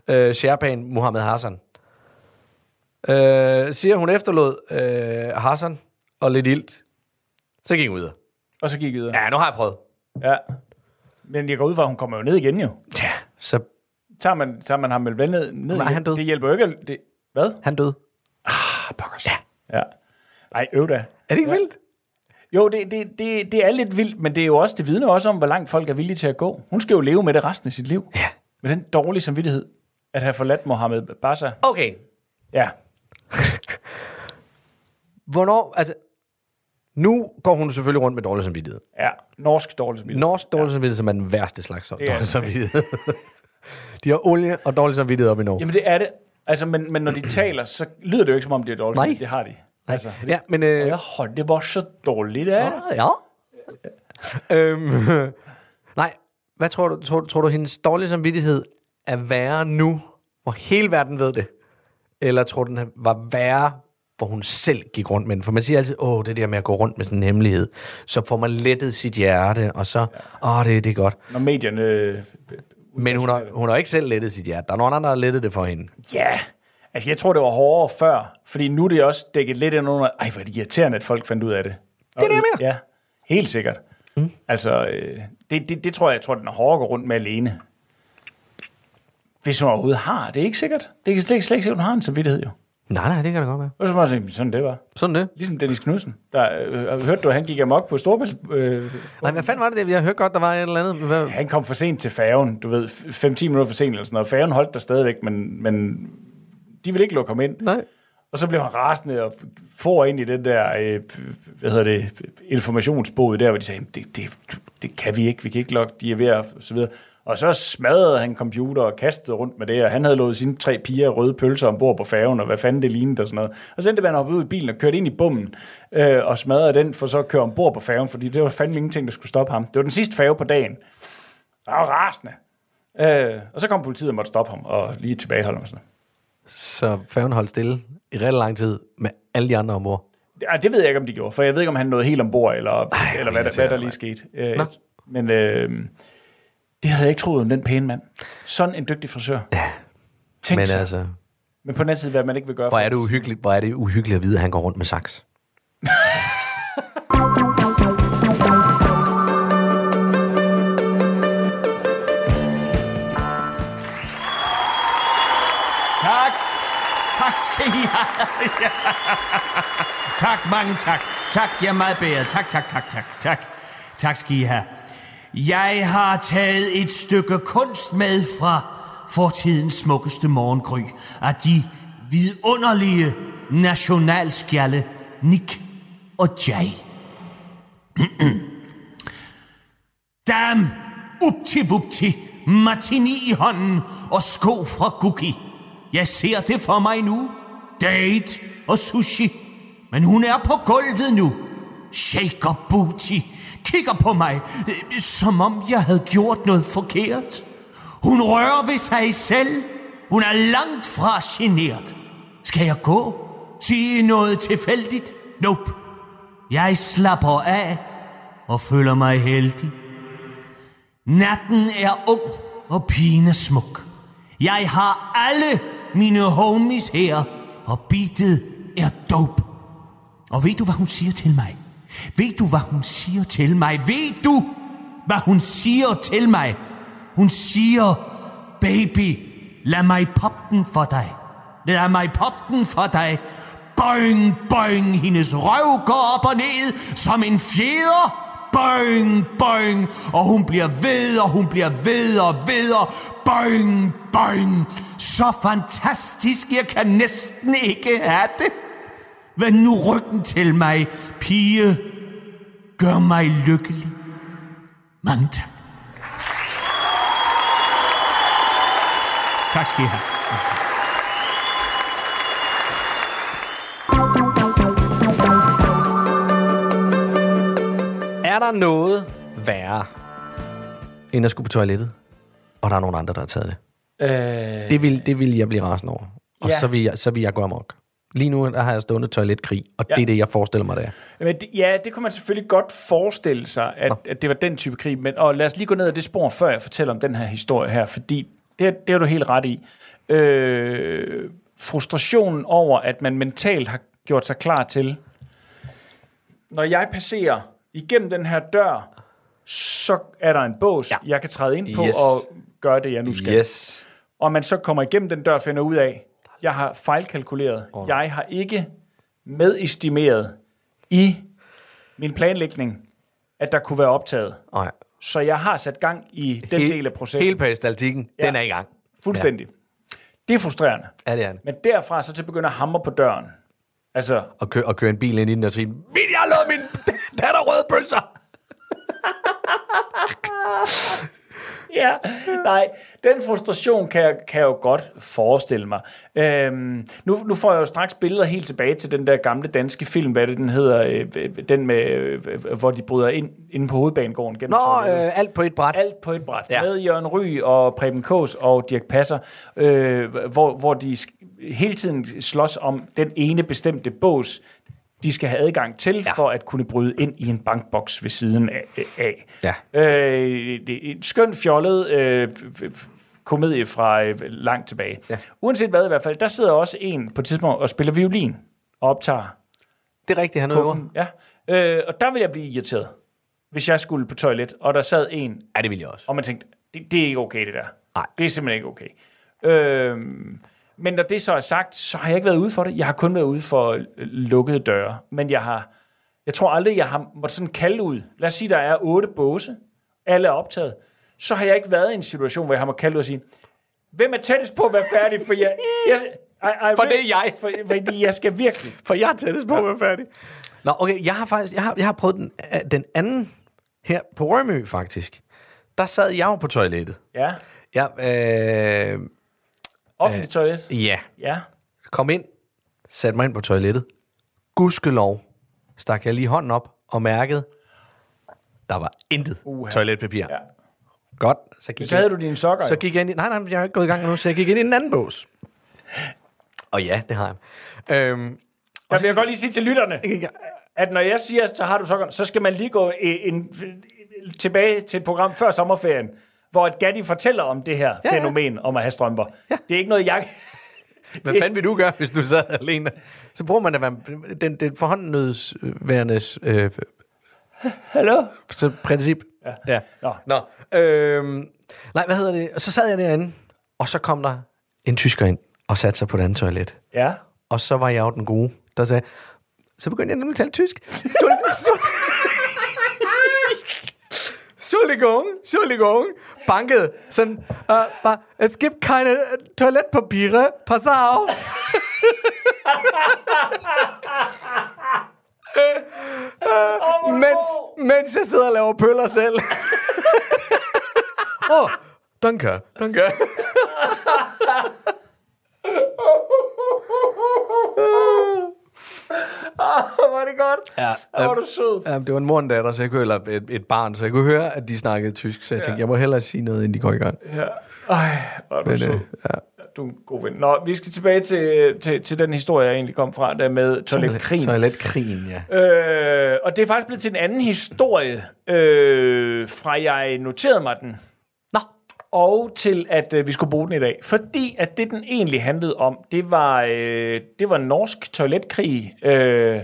øh, Sherpaen Mohammed Hassan. Øh, siger hun efterlod øh, Hassan og lidt ilt. Så gik hun videre. Og så gik jeg videre. Ja, nu har jeg prøvet. Ja. Men jeg går ud fra, at hun kommer jo ned igen jo. Ja, så Tager man, tager man ham vel ned, ned Nej, han døde. Det hjælper jo ikke. Det, hvad? han døde. Ah, pokkers. Ja. ja. Ej, øv da. Er det ikke Ja. vildt? Jo, det, det, det, det er lidt vildt, men det er jo også, det vidner også om, hvor langt folk er villige til at gå. Hun skal jo leve med det resten af sit liv. Ja. Med den dårlige samvittighed, at have forladt Mohammed Bassa. Okay. Ja. Hvornår, altså... Nu går hun selvfølgelig rundt med dårlig samvittighed. Ja, norsk dårlig samvittighed. Norsk dårlig samvittighed, som er den værste slags dårlig det. samvittighed. De har olie og dårlig samvittighed op i Norge. Jamen det er det. Altså, men, men når de taler, så lyder det jo ikke som om, de er dårlige. Nej. Det har de. Altså, det, Ja, men... Øh, jeg har det bare så dårligt, ja. ja. øhm, nej, hvad tror du? Tror, tror du, hendes dårlige samvittighed er værre nu, hvor hele verden ved det? Eller tror du, den var værre, hvor hun selv gik rundt med den? For man siger altid, åh, det der med at gå rundt med sådan en hemmelighed, så får man lettet sit hjerte, og så, åh, det, det er godt. Når medierne... øh, Men hun har, hun har ikke selv lettet sit hjerte. Der er nogen andre, der har lettet det for hende. Ja, altså jeg tror, det var hårdere før, fordi nu er det også dækket lidt ind under, ej, hvor er det irriterende, at folk fandt ud af det. Det er det, jeg mener. Ja, helt sikkert. Mm. Altså, øh, det, det, det tror jeg, jeg tror, den er hårdere at gå rundt med alene. Hvis hun overhovedet har, det er ikke sikkert. Det er slet ikke, slet ikke sikkert, hun har en samvittighed, jo. Nej, nej, det kan da godt være. Og så må jeg sådan det var. Sådan det. Ligesom Dennis Knudsen. Der, øh, hørte du, at han gik amok på Storbælt? Øh, Nej, hvad fanden var det? Jeg hørte godt, der var et eller andet. Hvad? han kom for sent til færgen, du ved, 5-10 minutter for sent eller sådan noget. Færgen holdt der stadigvæk, men, men de ville ikke lukke ham ind. Nej. Og så blev han rasende og får ind i den der, øh, hvad hedder det, informationsbåd der, hvor de sagde, det, det, det kan vi ikke, vi kan ikke lokke, de er ved at, og så videre. Og så smadrede han computer og kastede rundt med det, og han havde lovet sine tre piger røde pølser ombord på færgen, og hvad fanden det lignede og sådan noget. Og så endte man hoppet ud i bilen og kørte ind i bommen, øh, og smadrede den, for så at køre ombord på færgen, fordi det var fandme ingenting, der skulle stoppe ham. Det var den sidste færge på dagen. Jeg var rasende. Øh, og så kom politiet og måtte stoppe ham, og lige tilbageholde ham og sådan noget. Så færgen holdt stille i rigtig lang tid med alle de andre ombord. Ja, det ved jeg ikke, om de gjorde, for jeg ved ikke, om han nåede helt ombord, eller, Ej, eller hvad, der, hvad der lige skete. Øh, men øh, det havde jeg ikke troet om den pæne mand. Sådan en dygtig frisør. Ja. Tænk Men sig. altså, Men på den anden side, hvad man ikke vil gøre. hvor for er det uhyggeligt, hvor er det uhyggeligt at vide, at han går rundt med saks. Tak. Tak skal I have. tak, mange tak. Tak, jeg er meget bedre. Tak, tak, tak, tak, tak. Tak skal I have. Jeg har taget et stykke kunst med fra fortidens smukkeste morgengry af de vidunderlige nationalskjalle Nick og Jay. Dam, upti vupti, martini i hånden og sko fra Guki. Jeg ser det for mig nu. Date og sushi. Men hun er på gulvet nu. Shaker booty. Kigger på mig, som om jeg havde gjort noget forkert. Hun rører ved sig selv. Hun er langt fra generet. Skal jeg gå? Sige noget tilfældigt? Nope. Jeg slapper af og føler mig heldig. Natten er ung, og pigen er smuk. Jeg har alle mine homies her, og beatet er dope. Og ved du, hvad hun siger til mig? Ved du, hvad hun siger til mig? Ved du, hvad hun siger til mig? Hun siger, baby, lad mig poppe den for dig. Lad mig poppe den for dig. Boing, boing, hendes røv går op og ned som en fjeder. Boing, boing, og hun bliver ved, og hun bliver ved og ved og boing, boing. Så fantastisk, jeg kan næsten ikke have det. Vend nu ryggen til mig, pige. Gør mig lykkelig. Mange tak. Tak skal I have. Er der noget værre, end at skulle på toilettet, og der er nogen andre, der har taget det? Øh, Det vil, det vil jeg blive rasende over. Og Ja. så, vil jeg, så vil jeg gå amok. Lige nu der har jeg stående toiletkrig, og ja. Det er det, jeg forestiller mig, det er. Men det, ja, det kunne man selvfølgelig godt forestille sig, at, at det var den type krig. Men, og lad os lige gå ned ad det spor, før jeg fortæller om den her historie her, fordi det, det er du helt ret i. Øh, frustrationen over, at man mentalt har gjort sig klar til, når jeg passerer igennem den her dør, så er der en bås, ja. jeg kan træde ind på Yes. og gøre det, jeg nu skal. Yes. Og man så kommer igennem den dør og finder ud af, jeg har fejlkalkuleret. Jeg har ikke medestimeret i min planlægning, at der kunne være optaget. Nej. Så jeg har sat gang i den del af processen. Hele peristaltikken, Ja. den er i gang. Fuldstændig. Det er frustrerende. Ja, det er det. Men derfra så til at begynde at hamre på døren. Altså, Og, kø- og køre en bil ind i den og sige, Min, jeg har lavet min datter røde pølser. ja, nej, den frustration kan jeg, kan jeg jo godt forestille mig. Øhm, nu, nu får jeg jo straks billeder helt tilbage til den der gamle danske film, hvad det den hedder, øh, den med, øh, hvor de bryder ind inde på hovedbanegården gennem Nå, øh, alt på et bræt. Alt på et bræt. Ja. Med Jørgen Ry og Preben Kås og Dirk Passer, øh, hvor, hvor de hele tiden slås om den ene bestemte bås, de skal have adgang til, ja. for at kunne bryde ind i en bankboks ved siden af. Ja. Øh, det er en skøn fjollet øh, komedie fra øh, langt tilbage. Ja. Uanset hvad i hvert fald, der sidder også en på et tidspunkt og spiller violin og optager Det er rigtigt, han øver. Ja. Øh, og der vil jeg blive irriteret, hvis jeg skulle på toilet, og der sad en, Ja, det vil jeg også. og man tænkte, det, det er ikke okay, det der. Nej. Det er simpelthen ikke okay. Øhm, men når det så er sagt, så har jeg ikke været ude for det. Jeg har kun været ude for øh, lukkede døre. Men jeg har, jeg tror aldrig, jeg har måttet sådan kalde ud. Lad os sige, der er otte båse. Alle er optaget. Så har jeg ikke været i en situation, hvor jeg har måttet kalde ud og sige, hvem er tættest på at være færdig? For, jeg, jeg, I, I, For det er jeg. For, fordi jeg skal virkelig. For jeg er tættest på at være færdig. Nå, okay, jeg har faktisk, jeg har, jeg har prøvet den, øh, den anden her på Rømø, faktisk. Der sad jeg jo på toilettet. Ja. Ja, øh, Offentligt toilet. ja. Ja. Kom ind, satte mig ind på toilettet. Gudskelov stak jeg lige hånden op og mærkede, der var intet Uha. toiletpapir. Ja. Godt, så gik Så jeg, havde du dine sokker. så jo. gik jeg ind i, nej, nej, jeg er ikke gået i gang nu, så jeg gik ind i en anden bås. Og ja, det har jeg. Øhm, Der vil jeg godt lige sige til lytterne, jeg at når jeg siger, så har du sokkerne, så skal man lige gå en, en, tilbage til et program før sommerferien, hvor at Gatti fortæller om det her Ja, ja, ja. fænomen om at have strømper. Ja. Det er ikke noget, jeg... hvad fanden vil du gøre, hvis du sad alene? Så bruger man da den, den forhåndnødsværende øh, Hallo? så princip. Ja. ja. Nå. Nå, øhm, nej, hvad hedder det? Og så sad jeg derinde, og så kom der en tysker ind og satte sig på et andet toilet. Ja. Og så var jeg jo den gode, der sagde, så begyndte jeg nemlig at tale tysk. Sul- sul- Entschuldigung, Entschuldigung. Bankede sådan, uh, bare, es gibt keine Toiletpapiere, pass auf. Oh, mens, mens jeg sidder og laver pøller selv. Åh, oh, danke, danke. Hvor er det godt. Ja, Hvor var du sød. Ja, det var en mor og datter, så jeg kunne, eller et, et barn, så jeg kunne høre, at de snakkede tysk, så jeg tænkte, jeg må hellere sige noget, inden de går i gang. Ja. Ej, er du Men, sød. øh, ja. Du er en god ven. Nå, vi skal tilbage til, til, til den historie, jeg egentlig kom fra, der med toiletkrigen. Toiletkrigen, ja. Øh, og det er faktisk blevet til en anden historie, øh, fra jeg noterede mig den, og til at øh, vi skulle bruge den i dag. Fordi at det, den egentlig handlede om, det var, øh, det var norsk toiletkrig, øh,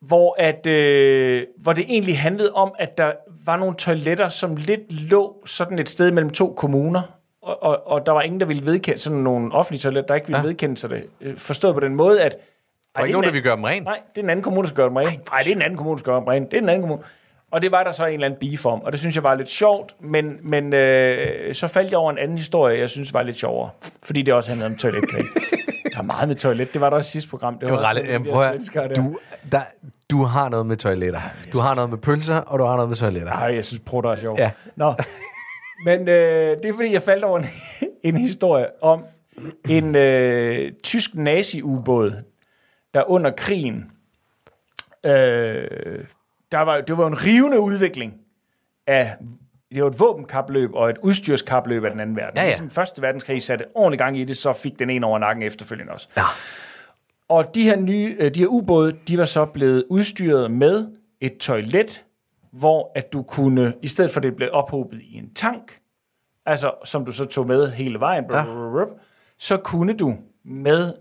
hvor, at, øh, hvor det egentlig handlede om, at der var nogle toiletter, som lidt lå sådan et sted mellem to kommuner, og, og, og der var ingen, der ville vedkende, sådan nogle offentlige toiletter, der ikke ville ja. vedkende sig det. Øh, Forstået på den måde, at... der er ikke nogen, der vil gøre dem ren. Nej, det er en anden kommune, der skal gøre dem rene. Nej, det er en anden kommune, der skal gøre dem rene. Det er en anden kommune. Og det var der så en eller anden beef om, og det synes jeg var lidt sjovt, men, men øh, så faldt jeg over en anden historie, jeg synes var lidt sjovere, fordi det også handlede om toiletkrig. der er meget med toilet, det var der også sidste program. Det var Jamen, Ralle, jamen, prøv at, du, der, du har noget med toiletter. Du har noget med pølser, og du har noget med toiletter. Ej, jeg synes, prutter er sjovt. Ja. Nå. Men øh, det er fordi, jeg faldt over en, en historie om en øh, tysk nazi-ubåd, der under krigen, øh, der var, det var en rivende udvikling af, det var et våbenkapløb og et udstyrskapløb af den anden verden. Ja, ja. Ligesom første verdenskrig satte ordentlig gang i det, så fik den en over nakken efterfølgende også. Ja. Og de her nye, øh, de her ubåde, de var så blevet udstyret med et toilet, hvor at du kunne, i stedet for at det blev ophobet i en tank, altså som du så tog med hele vejen, ja. så kunne du med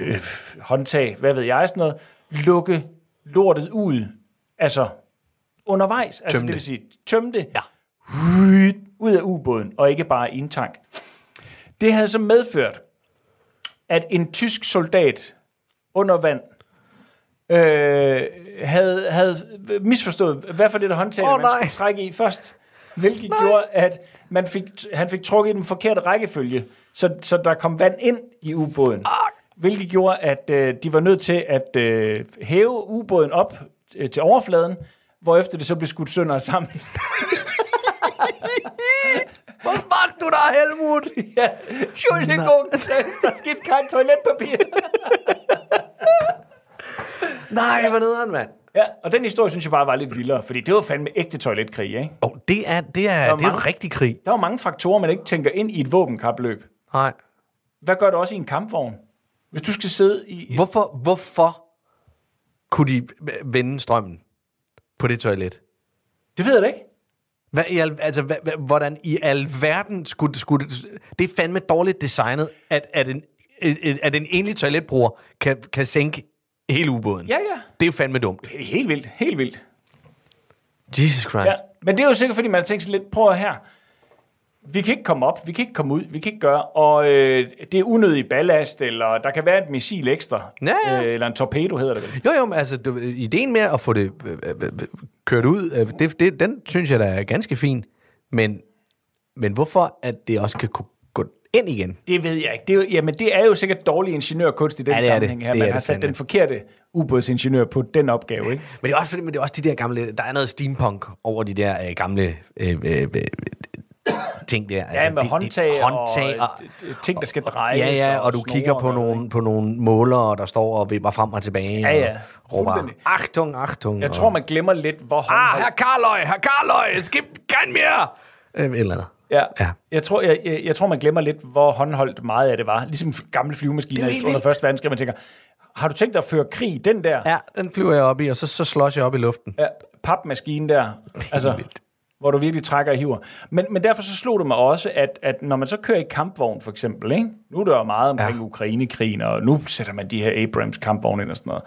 øh, håndtag, hvad ved jeg, sådan noget, lukke lortet ud, altså undervejs, altså Tømme det det. vil sige, tømme det Ja. ud af ubåden, og ikke bare i en tank. Det havde så medført, at en tysk soldat under vand øh, havde, havde misforstået, hvad for det der håndtag, oh, man nej. skulle trække i først. Hvilket nej. gjorde, at man fik, han fik trukket i den forkerte rækkefølge, så, så der kom vand ind i ubåden. Hvilket gjorde, at øh, de var nødt til at øh, hæve ubåden op øh, til overfladen, hvorefter det så blev skudt sønder sammen. Hvor smart du der, Helmut? ja, Entschuldigung, der skete kein toiletpapir. Nej, hvor nederen, mand. ja, og den historie synes jeg bare var lidt vildere, fordi det var fandme ægte toiletkrig, ikke? Oh, det er, det er, var det er mange- rigtig krig. Der er jo mange faktorer, man ikke tænker ind i et våbenkapløb. Nej. Hvad gør du også i en kampvogn? Hvis du skal sidde i... Hvorfor, hvorfor kunne de vende strømmen på det toilet? Det ved jeg da ikke. Hvad, i al, altså, hvad, hvad, hvordan i alverden skulle, skulle det... Det er fandme dårligt designet, at, at, en, at en enlig toiletbruger kan, kan sænke hele ubåden. Ja, ja. Det er jo fandme dumt. Helt vildt, helt vildt. Jesus Christ. Ja. Men det er jo sikkert, fordi man sig lidt, prøv her. Vi kan ikke komme op, vi kan ikke komme ud, vi kan ikke gøre, og øh, det er unødig ballast, eller der kan være et missil ekstra, Ja, ja. Øh, eller en torpedo hedder det vel. Jo, jo, men altså, du, ideen med at få det øh, øh, øh, kørt ud, øh, det, det, den synes jeg da er ganske fin. Men, men hvorfor, at det også kan kunne gå ind igen? Det ved jeg ikke. Det er jo, jamen, det er jo sikkert dårlig ingeniørkunst i den Ja, det er det. sammenhæng her. Det Man det har sat fandme. den forkerte ubådsingeniør på den opgave, ikke? Men det er også, fordi- men det er også de der gamle, der er noget steampunk over de der øh, gamle øh, øh, øh, ting der. Ja, med det- det- håndtag, håndtag og, og ting, der skal drejes. Ja, ja, og du snore kigger på og nogle, på nogle målere, der står og vipper frem og tilbage. Ja, ja. Og råber. Achtung, Achtung. Jeg tror, man glemmer lidt, hvor Ah, herr Karløj, herr Karløj, skib kein mere! Øh, et eller andet. Ja. Ja. Jeg, tror, jeg, jeg, jeg tror, man glemmer lidt, hvor håndholdt meget af det var. Ligesom gamle flyvemaskiner under vildt. Første Verdenskrig. Man tænker, har du tænkt dig at føre krig den der Ja, den flyver jeg op i, og så, så slås jeg op i luften. ja, papmaskine der? Altså, vildt. Hvor du virkelig trækker og hiver. Men, men derfor så slog det mig også, at, at når man så kører i kampvogn for eksempel, ikke? nu er der jo meget omkring ja. Ukrainekrigen, og nu sætter man de her Abrams kampvogne ind og sådan noget.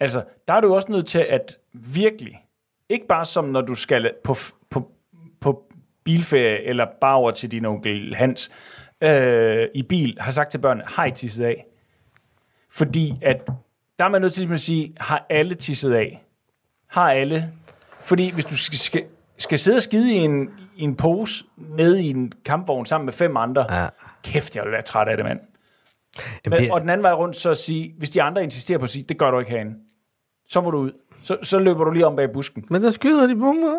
Altså, der er du også nødt til at virkelig, ikke bare som når du skal på, på, på bilferie, eller bare over til din onkel Hans øh, i bil, har sagt til børnene, har I tisset af? Fordi at, der er man nødt til simpelthen at sige, har alle tisset af? Har alle? Fordi hvis du skal, skal, sidde og skide i en, i en pose nede i en kampvogn sammen med fem andre, Ja. kæft, jeg vil være træt af det, mand. Jamen, Men, og den anden vej rundt, så at sige, hvis de andre insisterer på at sige, det gør du ikke herinde, så må du ud. Så, så løber du lige om bag busken. Men der skyder de på mig.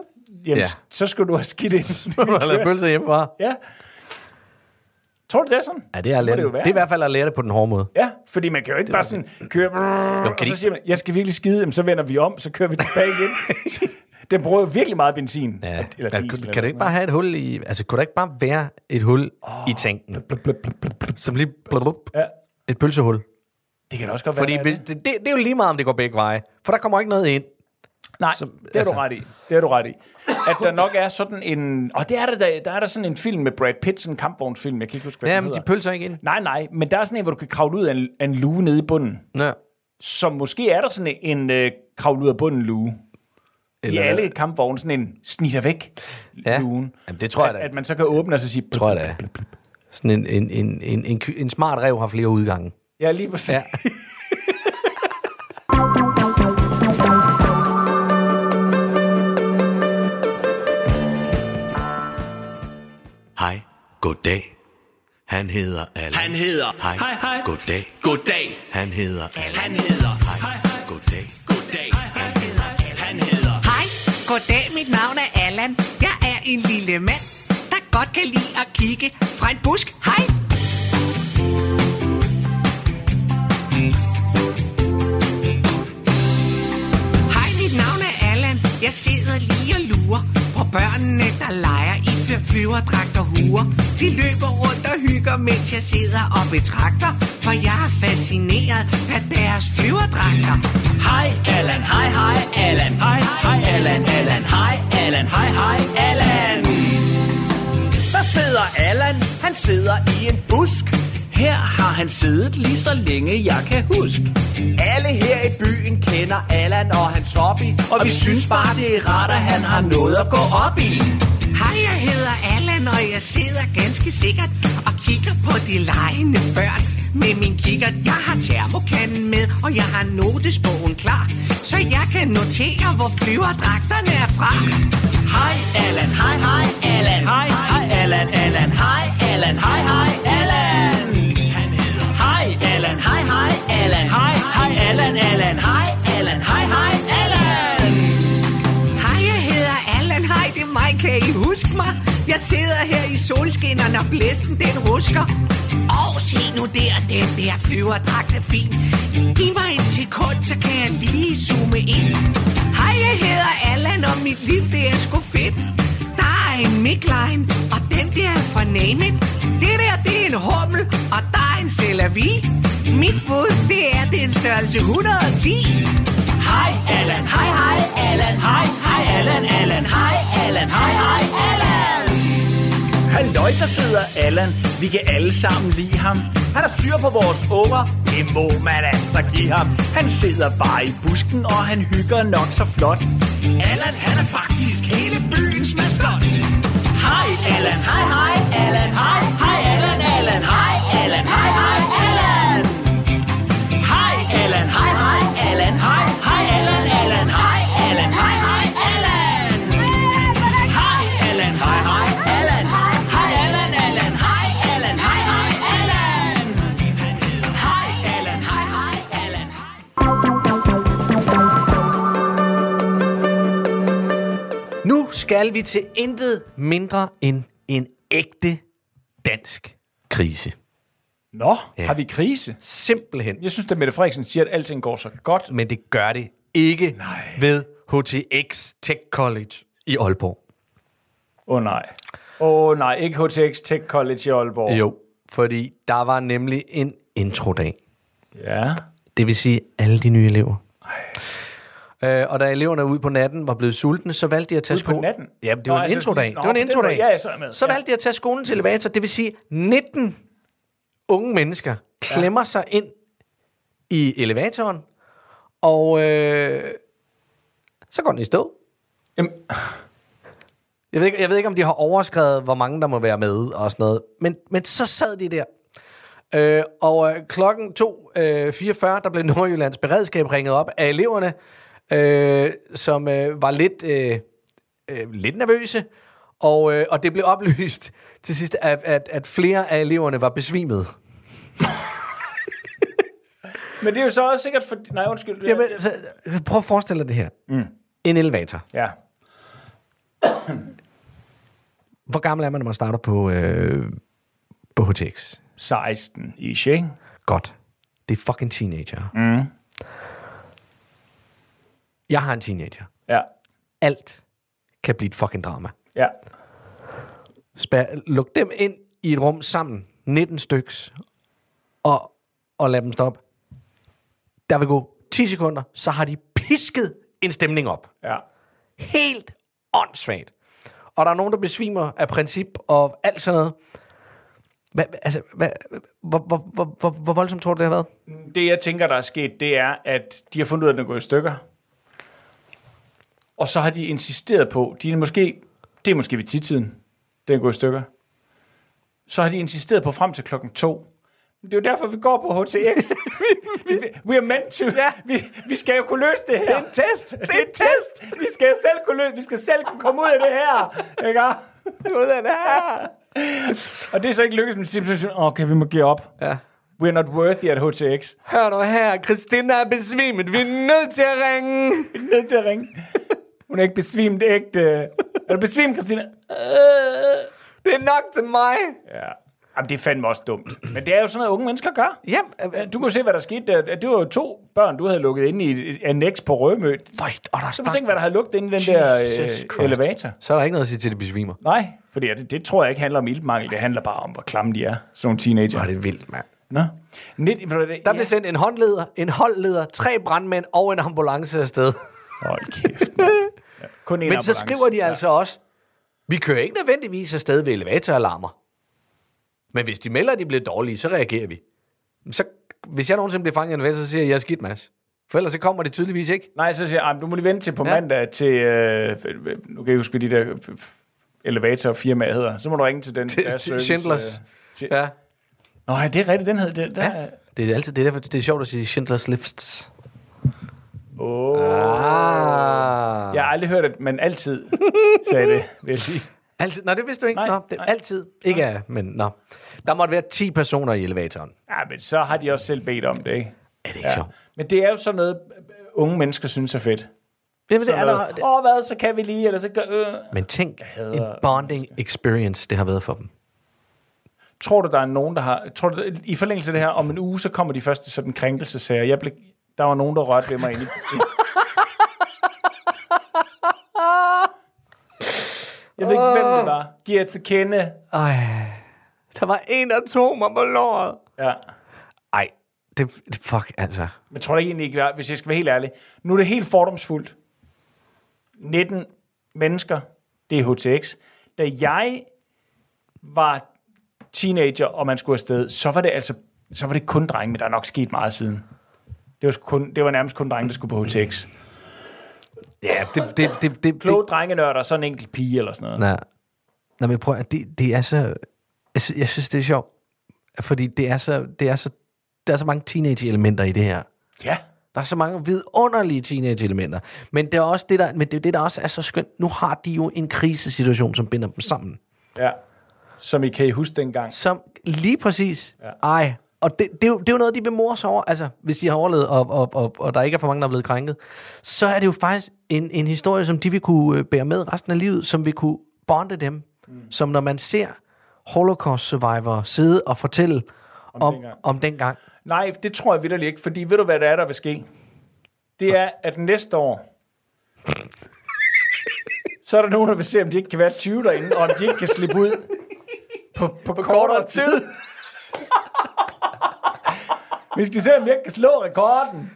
Jamen, Ja. så skal du have skidt ind. Så må du lade pølser hjemmefra. ja. Tror du, det er sådan? Ja, det er, at lære det det. det er i hvert fald at lære det på den hårde måde. Ja, fordi man kan jo ikke bare sådan køre, brrr, og kan så siger man, jeg skal virkelig skide, jamen, så vender vi om, så kører vi tilbage igen. Den bruger virkelig meget benzin. Ja. Eller diesel, kan, eller kan det ikke bare have et hul i... Altså, kunne der ikke bare være et hul oh. i tanken? Som lige... Blub, noget. Ja, et pølsehul. det kan da også godt være. Fordi det er det, det. det, det er jo lige meget, om det går begge veje. For der kommer ikke noget ind. Nej, som- det har altså- du ret i. Det har du ret i. At der nok er sådan en... Og det er der, der, der er der sådan en film med Brad Pitt, sådan en kampvognsfilm, jeg kan ikke huske, hvad Ja, den men de pølser ikke ind. Nej, nej, men der er sådan en, hvor du kan kravle ud af en, af en luge nede i bunden. Ja. Så måske er der sådan en, en øh, kravle ud af bunden luge. Eller- I alle kampvogne, sådan en snitter væk Ja. lugen. Jamen, det tror jeg at, da. at man så kan åbne og så sige... Tror jeg da. Sådan en, en, en, en, en, en smart rev har flere udgange. Ja, lige præcis. Ja. Ja. Hej, goddag. Han hedder Allan. Han hedder Hej, Hej, hej. goddag. Goddag. Han hedder Allan. Han hedder Hej, goddag. Goddag goddag, mit navn er Allan. Jeg er en lille mand, der godt kan lide at kigge fra en busk. Hej. Hej, mit navn er Allan. Jeg sidder lige og lurer på børnene, der leger i fly- flyverdragter huer. De løber rundt og hygger, mens jeg sidder og betragter, for jeg er fascineret af deres flyverdragter. Hej Allan, hej hej Allan, hej hej Allan, Allan, hej Allan, hej hej Allan. Der sidder Allan, han sidder i en busk. Her har han siddet lige så længe jeg kan huske. Alle her i byen kender Allan og hans hobby, og vi synes bare det er rart, at han har noget at gå op i. Hej, jeg hedder Allan, og jeg sidder ganske sikkert og kigger på de legende børn, med min kikkert. Jeg har termokanden med, og jeg har notesbogen klar, så jeg kan notere, hvor flyverdragterne er fra. Hej Allan, hej hej Allan. Hej hej Allan, Allan. Hej Allan, hej hej Allan. Allan, Allan. Hej Allan, hej hej Allan. Hej, jeg hedder Allan. Hej, det er mig. Kan I huske mig? Jeg sidder her i solskinneren, og blæsten den rusker. Og se nu der, den der flyverdragt er fin. Giv mig et sekund, så kan jeg lige zoome ind. Hej, jeg hedder Allan, og mit liv, det er sgu fedt. Der er en midline, og den der er fra Name It. Det der, det er en hummel, og der er en Celavi. Mit bud, det er, det er en størrelse 110. Hej Allan, hej hej Allan. Hej hej Allan, Allan. Hej Allan, hej hej Allan. Halløj, der sidder Allan. Vi kan alle sammen lide ham. Han har styr på vores unger. Det må man altså give ham. Han sidder bare i busken, og han hygger nok så flot. Allan, han er faktisk hele byens maskot. Hej Allan, hej hej Allan. Hej hej Allan, Allan. Hej skal vi til intet mindre end en ægte dansk krise. Nå, Ja. har vi krise? Simpelthen. Jeg synes, at Mette Frederiksen siger, at alting går så godt. Men det gør det ikke Nej. ved HTX Tech College i Aalborg. Åh oh, nej. Åh oh, nej, ikke HTX Tech College i Aalborg. Jo, fordi der var nemlig en introdag. Ja. Det vil sige alle de nye elever. Øh, og da eleverne ude på natten var blevet sultne, så valgte de at tage Ude på skolen. natten? Ja, det Nå, var en altså, introdag. nå, Det var en på introdag. Ja, så med. Så Ja. valgte de at tage skolen til elevator. Det vil sige, 19 unge mennesker klemmer ja. sig ind i elevatoren, og øh, så går den i stå. Jamen, Jeg ved, ikke, jeg ved ikke, om de har overskrevet, hvor mange der må være med og sådan noget. Men, men så sad de der. Øh, og øh, klokken 2.44, øh, 44, der blev Nordjyllands beredskab ringet op af eleverne, øh, som øh, var lidt, øh, øh, lidt nervøse. Og, øh, og det blev oplyst til sidst, at, at, at flere af eleverne var besvimet. men det er jo så også sikkert for... Nej, undskyld. Jamen, så, prøv at forestille dig det her. Mm. En elevator. Ja. Hvor gammel er man, når man starter på, øh, på HTX? 16 ish, ikke? Godt. Det er fucking teenager. Mm. Jeg har en teenager. Ja. Alt kan blive et fucking drama. Ja. Spær, luk dem ind i et rum sammen, 19 styks, og, og lad dem stoppe. Der vil gå 10 sekunder, så har de pisket en stemning op. Ja. Helt åndssvagt. Og der er nogen, der besvimer af princip og alt sådan noget. Hvad, altså, hvad, hvor, hvor, hvor, hvor, hvor voldsomt tror du, det har været? Det, jeg tænker, der er sket, det er, at de har fundet ud af, at den er gået i stykker. Og så har de insisteret på, de er måske, det er måske ved tidtiden, den gået i stykker. Så har de insisteret på frem til klokken to. Det er jo derfor, vi går på HTX. we are meant to. Ja. Vi, vi skal jo kunne løse det her. Det er en test. Det er en test. Vi skal selv kunne løse, vi skal selv kunne komme ud af det her. Ikke? Ud af det her. Og det er så ikke lykkedes med simpelthen, okay, vi må give op. Ja. We're not worthy at HTX. Hør nu her, Christina er besvimet. Vi er nødt til at ringe. Vi er nødt til at ringe. Hun er ikke besvimt ægte. Er du besvimt, Christina? Det er nok til mig. Ja. Jamen, det er fandme også dumt. Men det er jo sådan noget, unge mennesker gør. Jamen, Du kunne se, hvad der skete. Det var jo to børn, du havde lukket inde i et annex på Rømø. Føj, og der Så tænke, hvad der havde lukket inde i den der øh, elevator. Så er der ikke noget at sige til, at de besvimer. Nej, fordi det, det tror jeg ikke handler om iltmangel. Det handler bare om, hvor klamme de er. Sådan nogle teenager. Hvor er det vildt, mand. Nå. Net, hvad, Der blev sendt en håndleder, en holdleder, tre brandmænd og en ambulance afsted. Hold kæft. Ja. Kun en Men så skriver de altså også, vi kører ikke nødvendigvis afsted ved elevatoralarmer. Men hvis de melder, at de bliver dårlige, så reagerer vi. Så, hvis jeg nogensinde bliver fanget i en elevator, så siger jeg, jeg er skidt, Mads. For ellers så kommer det tydeligvis ikke. Nej, så siger jeg, "Ej, du må lige vente til på Ja. ja. mandag til, øh, nu kan jeg huske, de der elevatorfirmaer hedder. Så må du ringe til den Til- til service, Schindlers. øh, Ja. Nå, ja, det er rigtigt, den hed det. Der, ja. Det er altid det er derfor, det er sjovt at sige Schindlers Lists. Oh. Ah. Jeg har aldrig hørt det, men altid sagde det, vil jeg sige. Altid, nej, det vidste du ikke. Nej, nå, det, nej. altid. Ikke ja, men nå. Der måtte være 10 personer i elevatoren. Ja, men så har de også selv bedt om det, ikke? Er det ikke Ja. sjovt? Men det er jo sådan noget, unge mennesker synes er fedt. Jamen, det er Sådan der. noget, Åh, hvad, så kan vi lige, eller så gør, øh. Men tænk, en bonding experience, det har været for dem. Tror du, der er nogen, der har... Tror du, i forlængelse af det her, om en uge, så kommer de første sådan krænkelsesager. Jeg blev, der var nogen, der rørte ved mig ind i... Jeg ved ikke, hvem det var. Giver jeg til kende. Ej, der var en, der tog mig på låret. Ja. Ej, det, det fuck, altså. Men tror du egentlig ikke, hvis jeg skal være helt ærlig. Nu er det helt fordomsfuldt. 19 mennesker, det er HTX. Da jeg var teenager, og man skulle afsted, så var det altså så var det kun drenge, men der er nok sket meget siden. Det var, kun, det var nærmest kun drenge, der skulle på HTX. Ja, det, det, det, det, Kloge det, drengenørder, så en enkelt pige eller sådan noget. nej. Nå, men prøv at, det, det er så, jeg, sy- jeg synes, det er sjovt, fordi det er så, det er så, der er så mange teenage-elementer i det her. Ja. Der er så mange vidunderlige teenage-elementer. Men det er også det, der, men det er det, der også er så skønt. Nu har de jo en krisesituation, som binder dem sammen. ja. Som I kan I huske dengang. Som lige præcis, ja. ej, og det, det, er jo, det er jo noget, de vil mors over. Altså, hvis de har overlevet, og, og, og, og der ikke er for mange, der er blevet krænket, så er det jo faktisk en, en historie, som de vil kunne øh, bære med resten af livet, som vil kunne bonde dem. Mm. Som når man ser Holocaust survivor sidde og fortælle om, om, dengang. om dengang. Nej, det tror jeg vitterligt ikke, fordi ved du, hvad der er, der vil ske? Det er, at næste år, så er der nogen, der vil se, om de ikke kan være 20 derinde, og om de ikke kan slippe ud på, på, på kortere tid. Vi skal se, om jeg kan slå rekorden.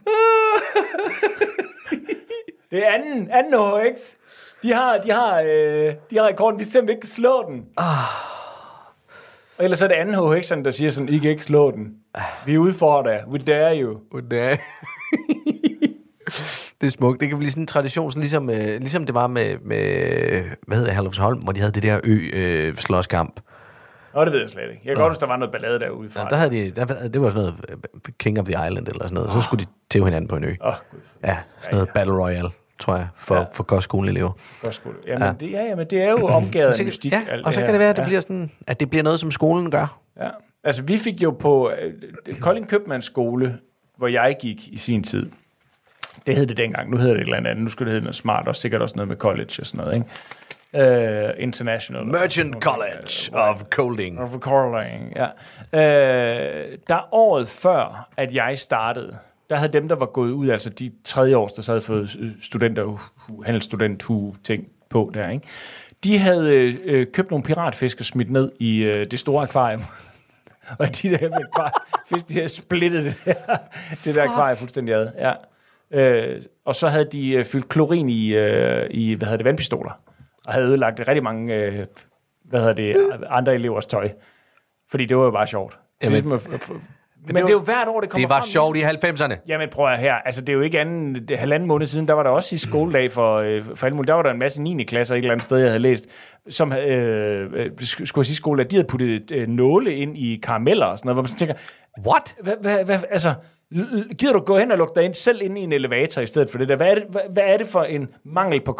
Det er anden, anden HX. De har, de har, øh, de har rekorden. Vi skal om vi ikke kan slå den. Og ellers er det anden HX'erne, der siger sådan, I kan ikke slå den. Vi udfordrer. We dare you. det er smukt. Det kan blive sådan en tradition, sådan ligesom, øh, ligesom det var med, med hvad hedder Herlufsholm, hvor de havde det der ø-slåskamp. Øh, Nå, det ved jeg slet ikke. Jeg kan godt huske, der var noget ballade derude fra. Ja, der havde de, der, det var sådan noget øh, King of the Island eller sådan noget. Så skulle de tæve hinanden på en ø. Åh, oh, gud. Ja, sådan noget Battle Royale, tror jeg, for, ja. for godt skoleelever. Godt sgu. Jamen, ja. Det, ja, jamen, det er jo omgavet af mystik. ja, og så kan det være, at det, ja. bliver sådan, at det bliver noget, som skolen gør. Ja. Altså, vi fik jo på øh, Kolding Købmands skole, hvor jeg gik i sin tid. Det hed det dengang. Nu hedder det et eller andet. Nu skulle det hedde noget smart, og sikkert også noget med college og sådan noget, ikke? Uh, international. Merchant College of Colding. Of Kolding, ja. Uh, der året før, at jeg startede, der havde dem, der var gået ud, altså de tredje års, der så havde fået studenter, handelsstudent ting på der, ikke? De havde øh, købt nogle piratfisk og smidt ned i øh, det store akvarium. og de der akvar- fisk, de havde splittet det der, det der akvarium fuldstændig ad. Ja. Øh, og så havde de øh, fyldt klorin i, øh, i hvad hedder det, vandpistoler. Og havde ødelagt rigtig mange øh, hvad hedder det, andre elevers tøj. Fordi det var jo bare sjovt. Jamen, Ligesom at- at- men det er jo hvert år, det kommer Det var frem, sjovt i 90'erne. Jamen prøv at her, altså det er jo ikke anden, det halvanden måned siden, der var der også i skoledag for, øh, for alle mulige, der var der en masse 9. klasser et eller andet sted, jeg havde læst, som øh, øh, sk- skulle jeg sige skoledag, de havde puttet øh, nåle ind i karameller og sådan noget, hvor man sådan tænker, What? hvad, hvad, hvad, altså, gider du gå hen og lukke dig ind selv ind i en elevator i stedet for det der? Hvad er det, hvad, hvad er det for en mangel på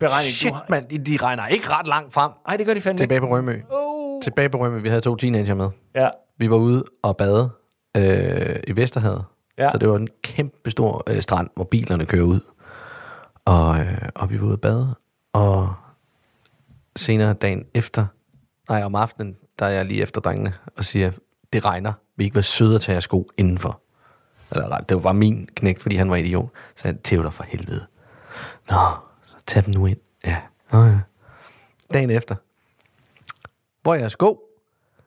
konsekvensberegning, Shit, du har? mand, de, regner ikke ret langt frem. Nej, det gør de fandme Tilbage på Rømø. Oh. Tilbage på Rømø. Vi havde to teenager med. Ja, Vi var ude og bade øh, i Vesterhavet. Ja. Så det var en kæmpe stor øh, strand, hvor bilerne kører ud. Og, øh, og vi var ude og bade. Og senere dagen efter, nej om aftenen, der er jeg lige efter drengene og siger, det regner. Vi ikke være søde at tage jeres sko indenfor. Eller, det var bare min knægt, fordi han var idiot. Så han dig for helvede. Nå, tag dem nu ind. Ja, Nå, ja. Dagen efter. Hvor er jeres sko?